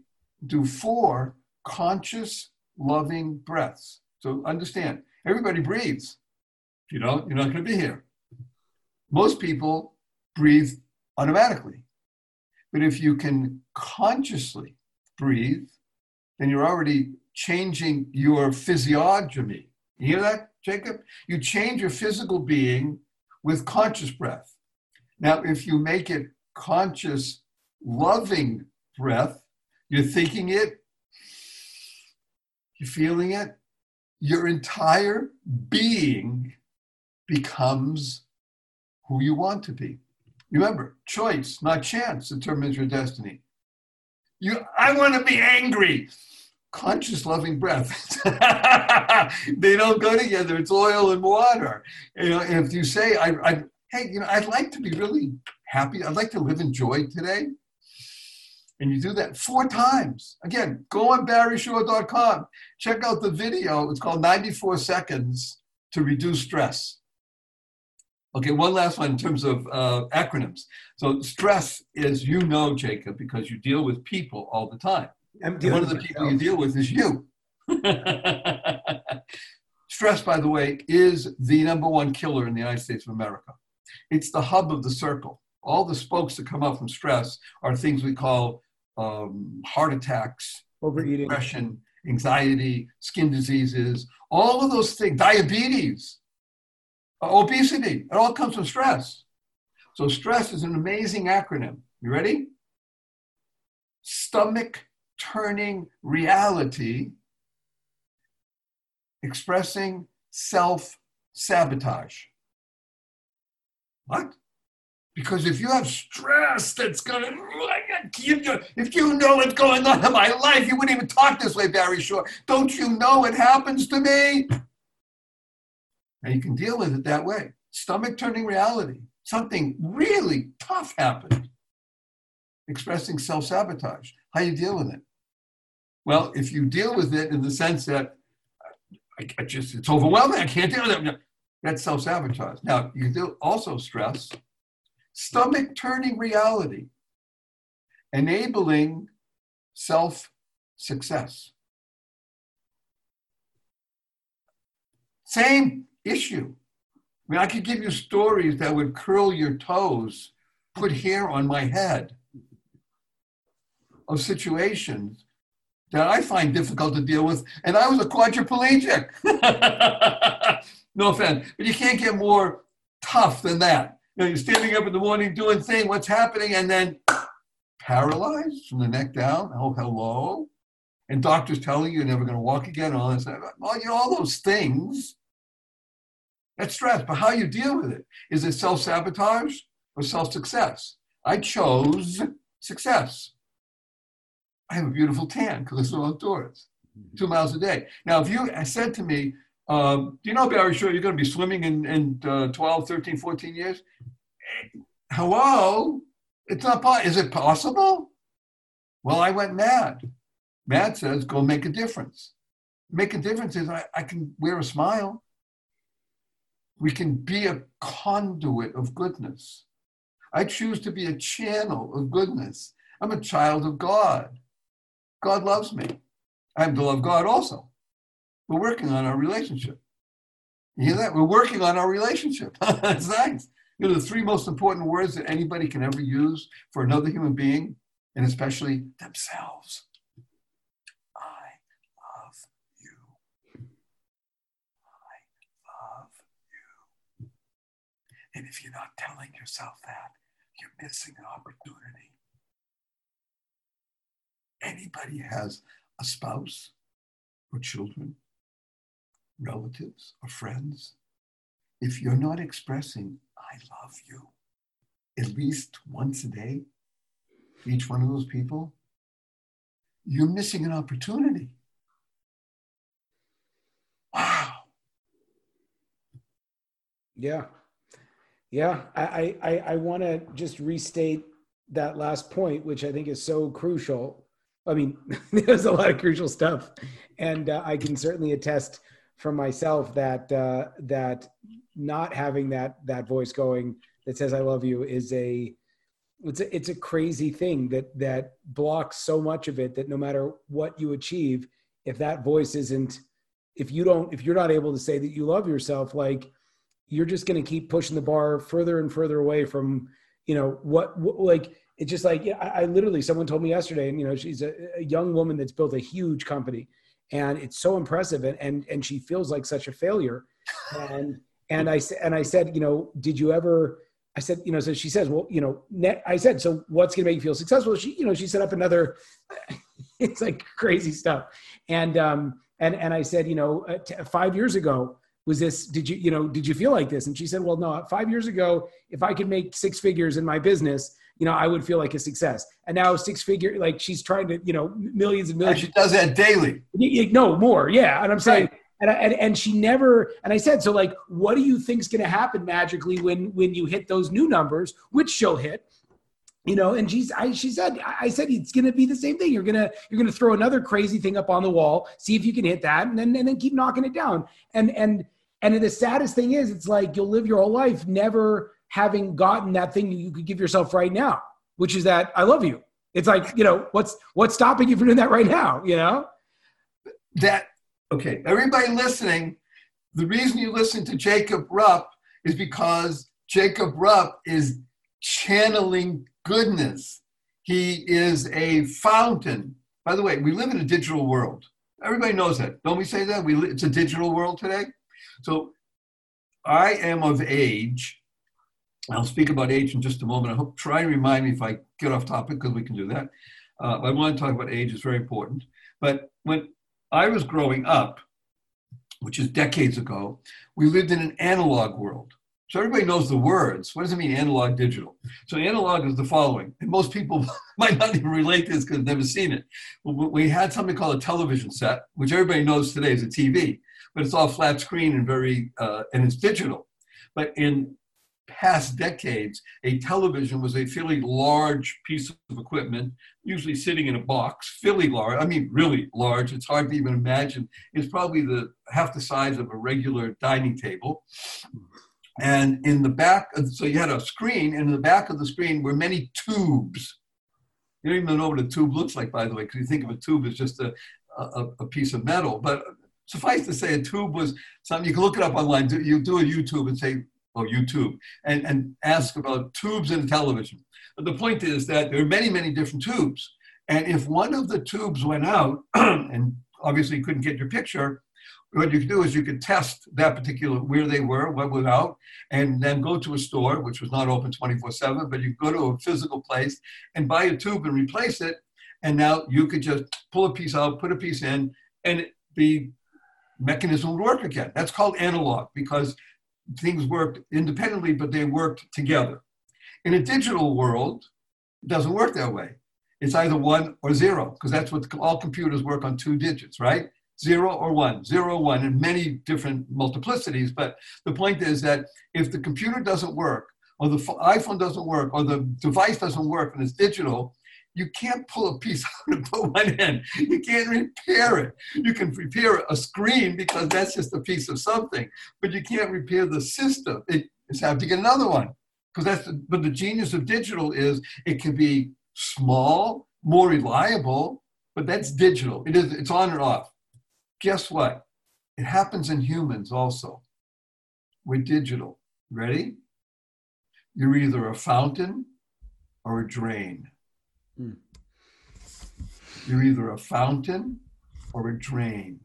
do four conscious, loving breaths. So understand, everybody breathes. If you don't, you're not going to be here most people breathe automatically. But if you can consciously breathe, then you're already changing your physiognomy. You hear that, Jacob? You change your physical being with conscious breath. Now, if you make it conscious, loving breath, you're thinking it, you're feeling it, your entire being becomes who you want to be. Remember, choice, not chance, determines your destiny. You, I want to be angry. Conscious, loving breath. they don't go together. It's oil and water. You know, if you say, I, I, hey, you know, I'd like to be really happy. I'd like to live in joy today. And you do that four times. Again, go on barryshore.com. Check out the video. It's called 94 Seconds to Reduce Stress. Okay, one last one in terms of uh, acronyms. So stress is, you know, Jacob, because you deal with people all the time. And one of the people you deal with is you. stress, by the way, is the number one killer in the United States of America. It's the hub of the circle. All the spokes that come out from stress are things we call um, heart attacks, overeating, depression, anxiety, skin diseases, all of those things, diabetes uh, obesity. It all comes from stress. So, stress is an amazing acronym. You ready? Stomach turning reality, expressing self sabotage. What? Because if you have stress that's going to, if you know what's going on in my life, you wouldn't even talk this way, Barry Shore. Don't you know it happens to me? And you can deal with it that way. Stomach turning reality. Something really tough happened. Expressing self sabotage. How you deal with it? Well, if you deal with it in the sense that I, I just it's overwhelming, I can't deal with it. That's self sabotage. Now you can do also stress, stomach turning reality, enabling self success. Same issue. I mean, I could give you stories that would curl your toes, put hair on my head of situations that I find difficult to deal with. And I was a quadriplegic. no offense, but you can't get more tough than that. You know, you're standing up in the morning doing thing, what's happening, and then paralyzed from the neck down. Oh, hello. And doctors telling you you're never going to walk again, all. Well, you know, all those things that's stress. But how you deal with it is it self sabotage or self success? I chose success. I have a beautiful tan because I swim outdoors, two miles a day. Now, if you said to me, um, do you know, Barry, sure you're going to be swimming in, in uh, 12, 13, 14 years? Hello? It's not possible. Is it possible? Well, I went mad. Mad says, go make a difference. Make a difference is I, I can wear a smile. We can be a conduit of goodness. I choose to be a channel of goodness. I'm a child of God. God loves me. I have to love God also. We're working on our relationship. You hear that? We're working on our relationship. That's nice. You know, the three most important words that anybody can ever use for another human being, and especially themselves I love you. I love you. And if you're not telling yourself that, you're missing an opportunity. Anybody has a spouse or children, relatives or friends, if you're not expressing, I love you, at least once a day, each one of those people, you're missing an opportunity. Wow. Yeah. Yeah, I I, I want to just restate that last point, which I think is so crucial. I mean, there's a lot of crucial stuff, and uh, I can certainly attest for myself that uh, that not having that that voice going that says "I love you" is a it's a, it's a crazy thing that that blocks so much of it that no matter what you achieve, if that voice isn't, if you don't, if you're not able to say that you love yourself, like you're just going to keep pushing the bar further and further away from you know what, what like it's just like yeah, I, I, literally someone told me yesterday and you know she's a, a, young woman that's built a huge company and it's so impressive and and, and she feels like such a failure. And and i said and i said you know did you ever i said you know so she says well you know net, i said so what's going to make you feel successful? She you know she set up another it's like crazy stuff. And um and and i said you know uh, t- five years ago was this did you you know did you feel like this? And she said well no five years ago if i could make six figures in my business you know i would feel like a success. And now six figure like she's trying to you know millions and millions. And she does that daily. no more yeah. And i'm saying Right. and, I- and and she never and i said so like what do you think's going to happen magically when when you hit those new numbers which she'll hit you know? And she's I, she said i said it's going to be the same thing. You're going to you're going to throw another crazy thing up on the wall see if you can hit that and then and then keep knocking it down. And and and the saddest thing is it's like you'll live your whole life never having gotten that thing you could give yourself right now which is that i love you. It's like you know what's what's stopping you from doing that right now you know? That okay everybody listening the reason you listen to jacob rupp is because jacob rupp is channeling goodness. He is a fountain. By the way we live in a digital world. Everybody knows that. Don't we say that? We it's a digital world today? So i am of age i'll speak about age in just a moment i hope try and remind me if i get off topic because we can do that uh, i want to talk about age it's very important but when I was growing up, which is decades ago, we lived in an analog world. So everybody knows the words. What does it mean, analog, digital? So analog is the following, and most people might not even relate to this because they've never seen it. We had something called a television set, which everybody knows today is a TV, but it's all flat screen and very, uh, and it's digital. But in past decades, a television was a fairly large piece of equipment, usually sitting in a box, fairly large. I mean, really large. It's hard to even imagine. It's probably the half the size of a regular dining table. And in the back, so you had a screen, and in the back of the screen were many tubes. You don't even know what a tube looks like, by the way, because you think of a tube as just a, a, a piece of metal. But suffice to say, a tube was something you can look it up online. You do a YouTube and say, oh, YouTube, and, and ask about tubes in television. But the point is that there are many, many different tubes. And if one of the tubes went out, and obviously you couldn't get your picture, what you could do is you could test that particular where they were, what was out, and then go to a store, which was not open 24 7, but you go to a physical place and buy a tube and replace it. And now you could just pull a piece out, put a piece in, and the mechanism would work again. That's called analog because things worked independently, but they worked together. In a digital world, it doesn't work that way. It's either one or zero, because that's what all computers work on two digits, right? Zero or one, zero, one, and many different multiplicities. But the point is that if the computer doesn't work, or the iPhone doesn't work, or the device doesn't work and it's digital, you can't pull a piece out and put one in. You can't repair it. You can repair a screen because that's just a piece of something, but you can't repair the system. It, it's have to get another one because that's the, but the genius of digital is it can be small, more reliable, but that's digital. It is it's on and off. Guess what? It happens in humans also. We're digital. Ready? You're either a fountain or a drain. Hmm. You're either a fountain or a drain.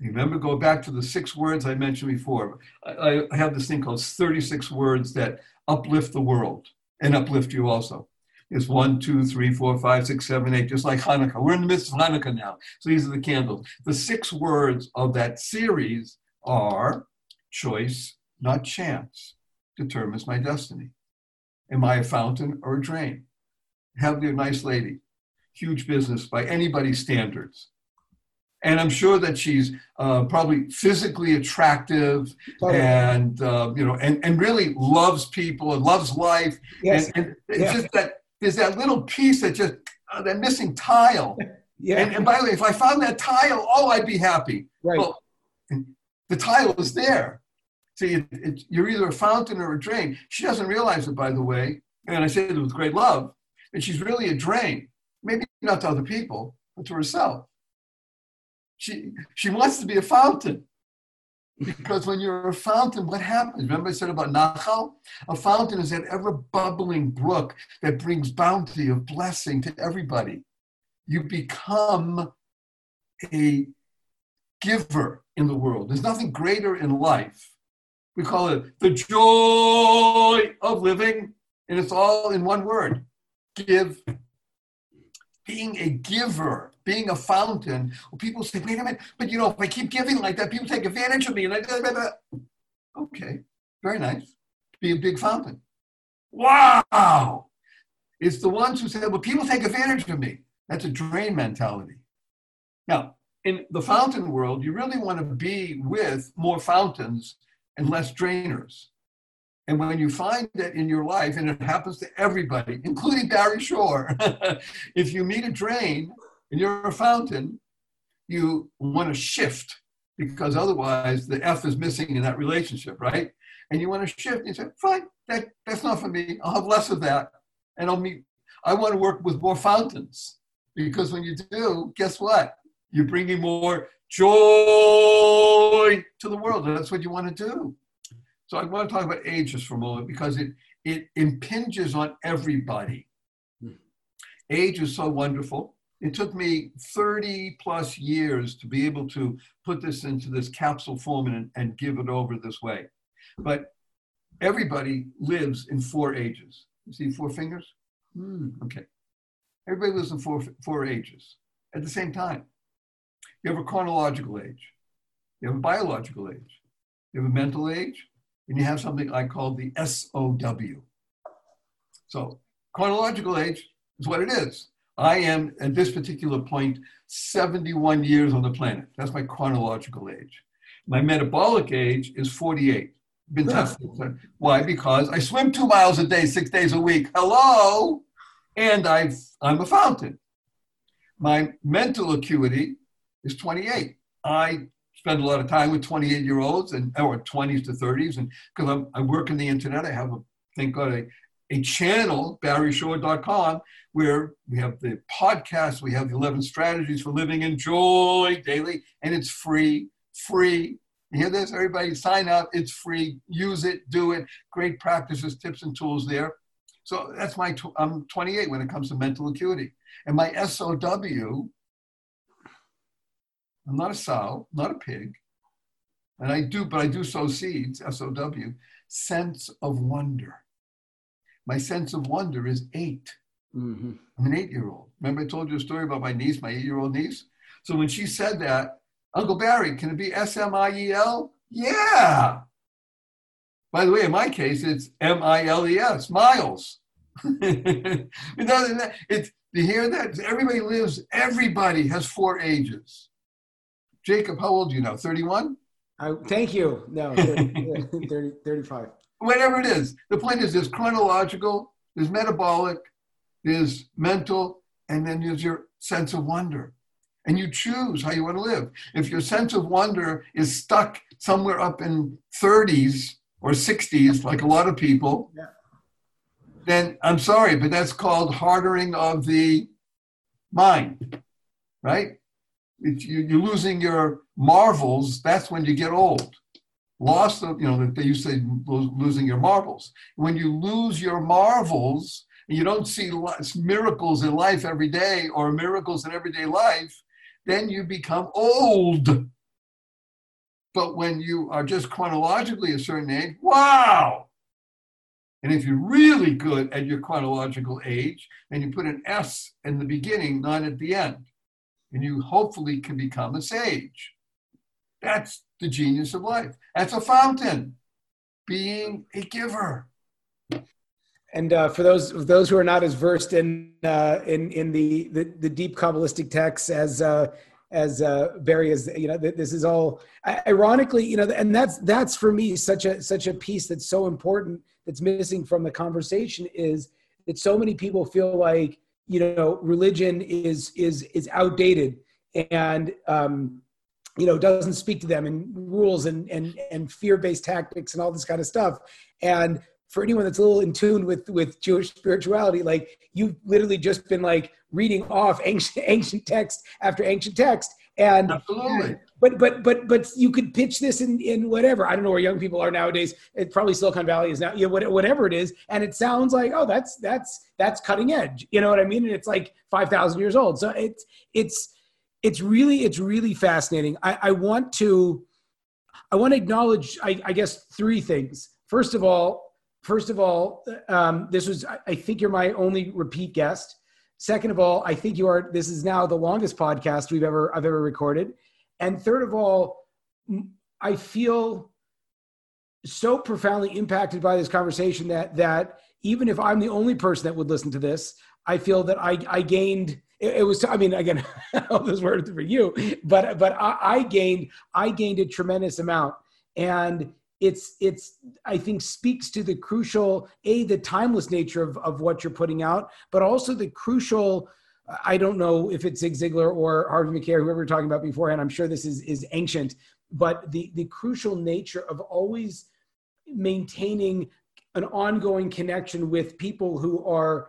Remember, go back to the six words I mentioned before. I, I have this thing called 36 words that uplift the world and uplift you also. It's one, two, three, four, five, six, seven, eight, just like Hanukkah. We're in the midst of Hanukkah now. So these are the candles. The six words of that series are choice, not chance, determines my destiny. Am I a fountain or a drain? Have a nice lady, huge business by anybody's standards. And I'm sure that she's uh, probably physically attractive Totally. and uh, you know and, and really loves people and loves life. Yes. And, and it's Yeah. just that there's that little piece that just uh, that missing tile. Yeah. And, and by the way if i found that tile oh i'd be happy. Right. Well the tile is there. See it, it, you're either a fountain or a drain. She doesn't realize it by the way. And i say it with great love that she's really a drain maybe not to other people but to herself she she wants to be a fountain because when you're a fountain, what happens? Remember I said about Nachal? A fountain is that ever bubbling brook that brings bounty of blessing to everybody. You become a giver in the world. There's nothing greater in life. We call it the joy of living, and it's all in one word give. Being a giver being a fountain, people say, wait a minute, but you know, if I keep giving like that, people take advantage of me. And I, blah, blah, blah. okay, very nice. Be a big fountain. Wow. It's the ones who say, well, people take advantage of me. That's a drain mentality. Now, in the fountain world, you really want to be with more fountains and less drainers. And when you find that in your life, and it happens to everybody, including Barry Shore, if you meet a drain and you're a fountain, you want to shift because otherwise the F is missing in that relationship, right? And you want to shift and you say, fine, that, that's not for me. I'll have less of that. And I'll meet, I want to work with more fountains because when you do, guess what? You're bringing more joy to the world. That's what you want to do. So I want to talk about age just for a moment because it, it impinges on everybody. Age is so wonderful. It took me 30 plus years to be able to put this into this capsule form and, and give it over this way. But everybody lives in four ages. You see four fingers? Mm, okay. Everybody lives in four, four ages at the same time. You have a chronological age, you have a biological age, you have a mental age, and you have something I call the SOW. So, chronological age is what it is. I am, at this particular point, 71 years on the planet. That's my chronological age. My metabolic age is 48. Been tested. Why? Because I swim two miles a day, six days a week. Hello? And i I'm a fountain. My mental acuity is 28. I spend a lot of time with 28 year olds and or 20s to 30s and because i work in the internet i have a thank god a, a channel barryshore.com where we have the podcast we have the 11 strategies for living in joy daily and it's free free. You hear this? Everybody sign up. It's free. Use it. Do it. Great practices tips and tools there. So that's my tw- i'm 28 when it comes to mental acuity. And my sow I'm not a sow, not a pig. And I do, but I do sow seeds, S O W, sense of wonder. My sense of wonder is 8 i mm-hmm. I'm an eight year old. Remember, I told you a story about my niece, my eight year old niece? So when she said that, Uncle Barry, can it be S M I E L? Yeah. By the way, in my case, it's M I L E S, miles. it's, you hear that? Everybody lives, everybody has four ages. Jacob, how old are you now? 31? Uh, thank you. No, 30, 30, 35. Whatever it is. The point is there's chronological, there's metabolic, there's mental, and then there's your sense of wonder. And you choose how you want to live. If your sense of wonder is stuck somewhere up in 30s or 60s, like a lot of people, yeah. then I'm sorry, but that's called hardening of the mind, right? You're losing your marvels, that's when you get old. Loss of, you know, they used to say losing your marbles. When you lose your marvels, and you don't see miracles in life every day or miracles in everyday life, then you become old. But when you are just chronologically a certain age, wow! And if you're really good at your chronological age, and you put an S in the beginning, not at the end, and you hopefully can become a sage. That's the genius of life. That's a fountain, being a giver. And uh, for those those who are not as versed in uh, in in the, the, the deep kabbalistic texts as uh, as uh, Barry is, you know, this is all ironically, you know, and that's that's for me such a such a piece that's so important that's missing from the conversation is that so many people feel like you know religion is is is outdated and um, you know doesn't speak to them and rules and and and fear-based tactics and all this kind of stuff. And for anyone that's a little in tune with with jewish spirituality like you've literally just been like reading off ancient ancient text after ancient text. And absolutely but but but but you could pitch this in in whatever. I don't know where young people are nowadays. It probably silicon valley is now you know whatever it is. And it sounds like oh that's that's that's cutting edge. You know what i mean? And it's like 5000 years old. So it's it's it's really it's really fascinating. I i want to i want to acknowledge i, I guess three things. First of all first of all um, this was i think you're my only repeat guest. Second of all, I think you are. This is now the longest podcast we've ever I've ever recorded. And third of all, I feel so profoundly impacted by this conversation that that even if I'm the only person that would listen to this, I feel that I I gained. It, it was. I mean, again, all those words for you, but but I, I gained I gained a tremendous amount, and it's it's I think speaks to the crucial a the timeless nature of of what you're putting out, but also the crucial. I don't know if it's Zig Ziglar or Harvey Mackay whoever we're talking about beforehand. I'm sure this is is ancient, but the the crucial nature of always maintaining an ongoing connection with people who are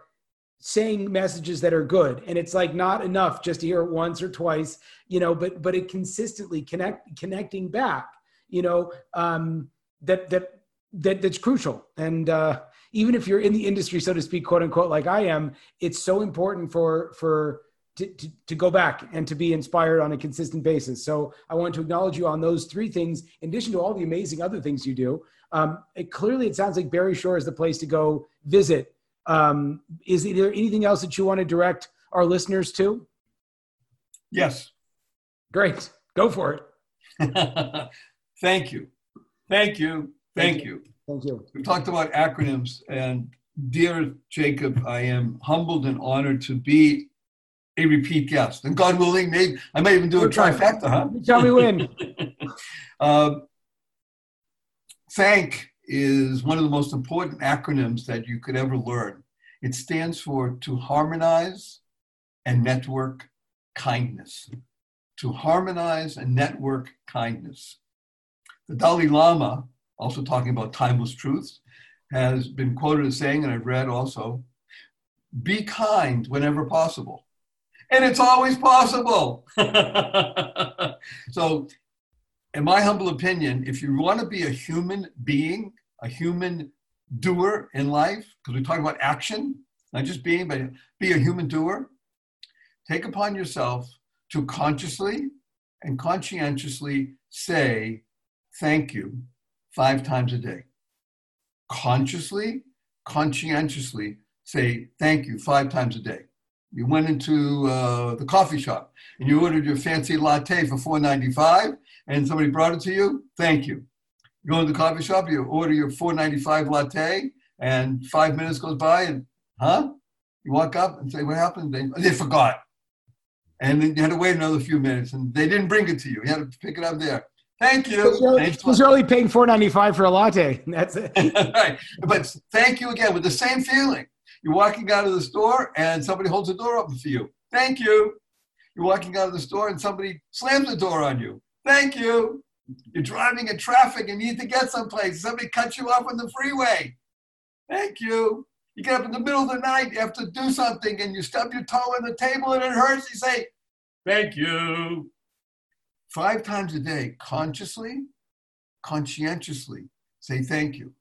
saying messages that are good and it's like not enough just to hear it once or twice you know but but it consistently connect connecting back you know um that that that that's crucial and uh even if you're in the industry so to speak quote unquote like i am it's so important for for to, to, to, go back and to be inspired on a consistent basis. So I want to acknowledge you on those three things, in addition to all the amazing other things you do. Um, it, clearly, it sounds like Barry Shore is the place to go visit. Um, is there anything else that you want to direct our listeners to? Yes. Great. Go for it. Thank you. Thank you. Thank, Thank you. you. Thank you. We talked about acronyms, and dear Jacob, I am humbled and honored to be a repeat guest. And God willing, maybe I might even do a trifecta, huh? Shall we win? uh, thank is one of the most important acronyms that you could ever learn. It stands for to harmonize and network kindness. To harmonize and network kindness. The Dalai Lama, also talking about timeless truths, has been quoted as saying, and I've read also, be kind whenever possible and it's always possible. so, in my humble opinion, if you want to be a human being, a human doer in life, because we're talking about action, not just being, but be a human doer, take upon yourself to consciously and conscientiously say thank you five times a day. Consciously, conscientiously say thank you five times a day. You went into uh, the coffee shop and you ordered your fancy latte for $4.95 and somebody brought it to you. Thank you. You go to the coffee shop, you order your $4.95 latte, and five minutes goes by, and huh? You walk up and say, What happened? They, they forgot. And then you had to wait another few minutes, and they didn't bring it to you. You had to pick it up there. Thank you. Who's only paying four ninety five for a latte? That's it. right. But thank you again with the same feeling. You're walking out of the store and somebody holds the door open for you. Thank you. You're walking out of the store and somebody slams the door on you. Thank you. You're driving in traffic and you need to get someplace. Somebody cuts you off on the freeway. Thank you. You get up in the middle of the night, you have to do something, and you stub your toe on the table and it hurts. You say, Thank you. Five times a day, consciously, conscientiously, say thank you.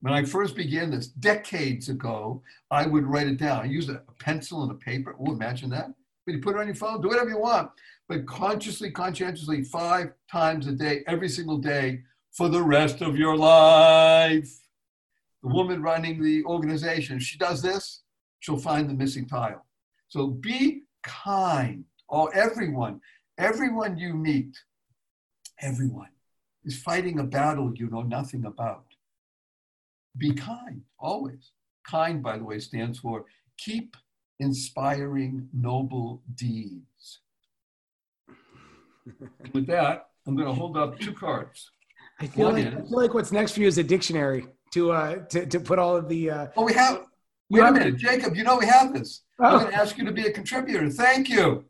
When I first began this decades ago, I would write it down. I used a pencil and a paper. Oh, imagine that. But you put it on your phone, do whatever you want. But consciously, conscientiously, five times a day, every single day, for the rest of your life. The woman running the organization, if she does this, she'll find the missing tile. So be kind. Oh, everyone, everyone you meet, everyone is fighting a battle you know nothing about be kind, always. Kind, by the way, stands for keep inspiring noble deeds. With that, I'm going to hold up two cards. I feel, like, I feel like what's next for you is a dictionary to uh, to, to put all of the. Uh, oh, we have. Wait a minute, Jacob. You know we have this. Oh. I'm going to ask you to be a contributor. Thank you.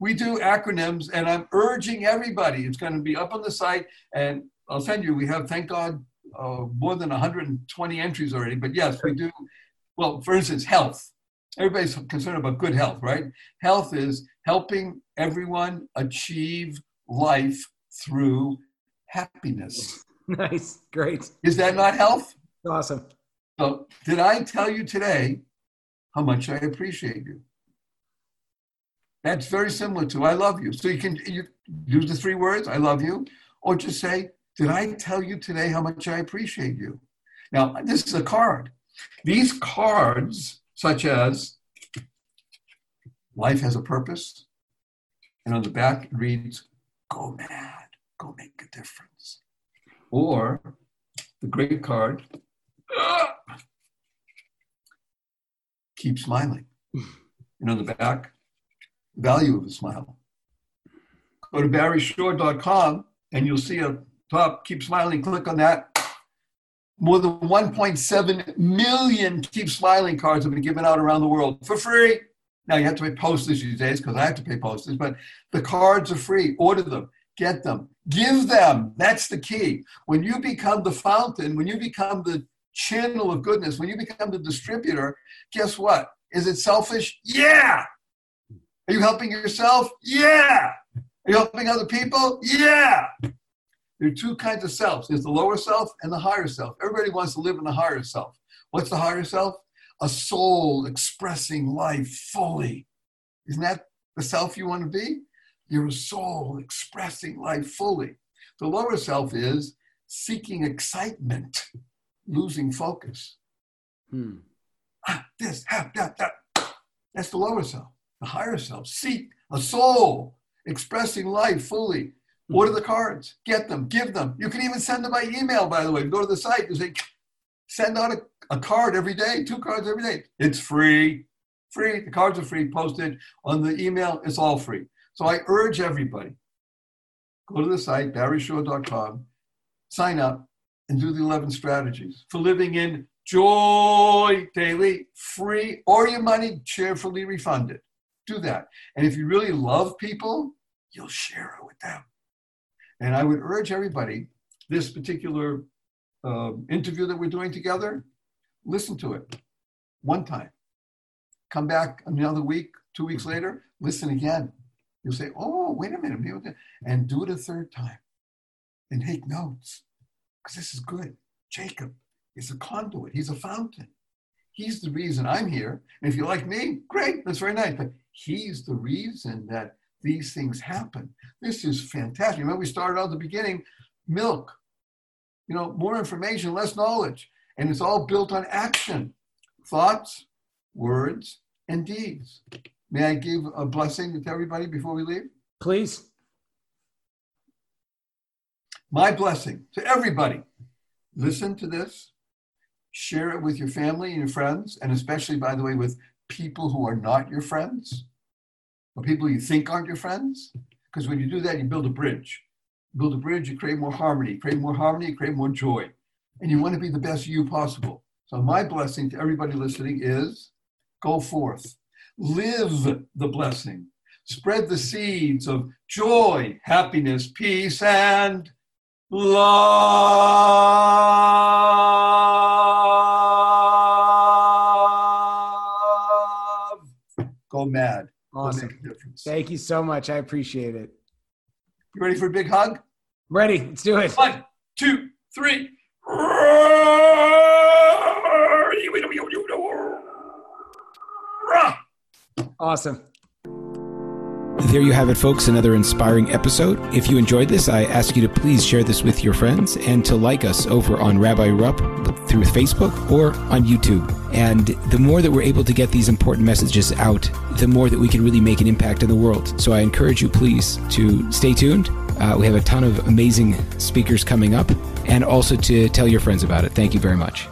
We do acronyms, and I'm urging everybody. It's going to be up on the site, and I'll send you. We have, thank God, uh, more than 120 entries already. But yes, we do. Well, for instance, health. Everybody's concerned about good health, right? Health is helping everyone achieve life through happiness. Nice, great. Is that not health? Awesome. So, did I tell you today how much I appreciate you? That's very similar to I love you. So you can you use the three words, I love you, or just say, did I tell you today how much I appreciate you? Now, this is a card. These cards, such as Life has a purpose. And on the back it reads, Go mad, go make a difference. Or the great card, Keep smiling. And on the back, value of a smile. Go to barryshore.com and you'll see a top, keep smiling, click on that. More than 1.7 million Keep Smiling cards have been given out around the world for free. Now you have to pay postage these days because I have to pay postage, but the cards are free. Order them, get them, give them. That's the key. When you become the fountain, when you become the channel of goodness, when you become the distributor, guess what? Is it selfish? Yeah. Are you helping yourself? Yeah. Are you helping other people? Yeah. There are two kinds of selves there's the lower self and the higher self. Everybody wants to live in the higher self. What's the higher self? A soul expressing life fully. Isn't that the self you want to be? You're a soul expressing life fully. The lower self is seeking excitement, losing focus. Hmm. Ah, this, that, that, that. That's the lower self. The higher self, seek a soul expressing life fully, What hmm. are the cards, get them, give them. You can even send them by email, by the way. Go to the site and say, send out a, a card every day, two cards every day. It's free. Free. The cards are free, posted on the email. It's all free. So I urge everybody, go to the site, barryshore.com, sign up, and do the 11 strategies for living in joy daily, free, or your money cheerfully refunded. Do that. And if you really love people, you'll share it with them. And I would urge everybody, this particular uh, interview that we're doing together, listen to it one time. Come back another week, two weeks later, listen again. You'll say, oh, wait a minute, and do it a third time. And take notes, because this is good. Jacob is a conduit, he's a fountain. He's the reason I'm here. And if you like me, great, that's very nice. But he's the reason that these things happen. This is fantastic. Remember, we started out at the beginning milk, you know, more information, less knowledge. And it's all built on action thoughts, words, and deeds. May I give a blessing to everybody before we leave? Please. My blessing to everybody. Listen to this, share it with your family and your friends, and especially, by the way, with people who are not your friends or people you think aren't your friends. Because when you do that, you build a bridge. Build a bridge, you create more harmony. Create more harmony, create more joy. And you want to be the best you possible. So, my blessing to everybody listening is go forth, live the blessing, spread the seeds of joy, happiness, peace, and love. Mad. Awesome. Thank you so much. I appreciate it. You ready for a big hug? Ready. Let's do it. One, two, three. Awesome. There you have it, folks. Another inspiring episode. If you enjoyed this, I ask you to please share this with your friends and to like us over on Rabbi Rupp through Facebook or on YouTube. And the more that we're able to get these important messages out, the more that we can really make an impact in the world. So I encourage you, please, to stay tuned. Uh, we have a ton of amazing speakers coming up and also to tell your friends about it. Thank you very much.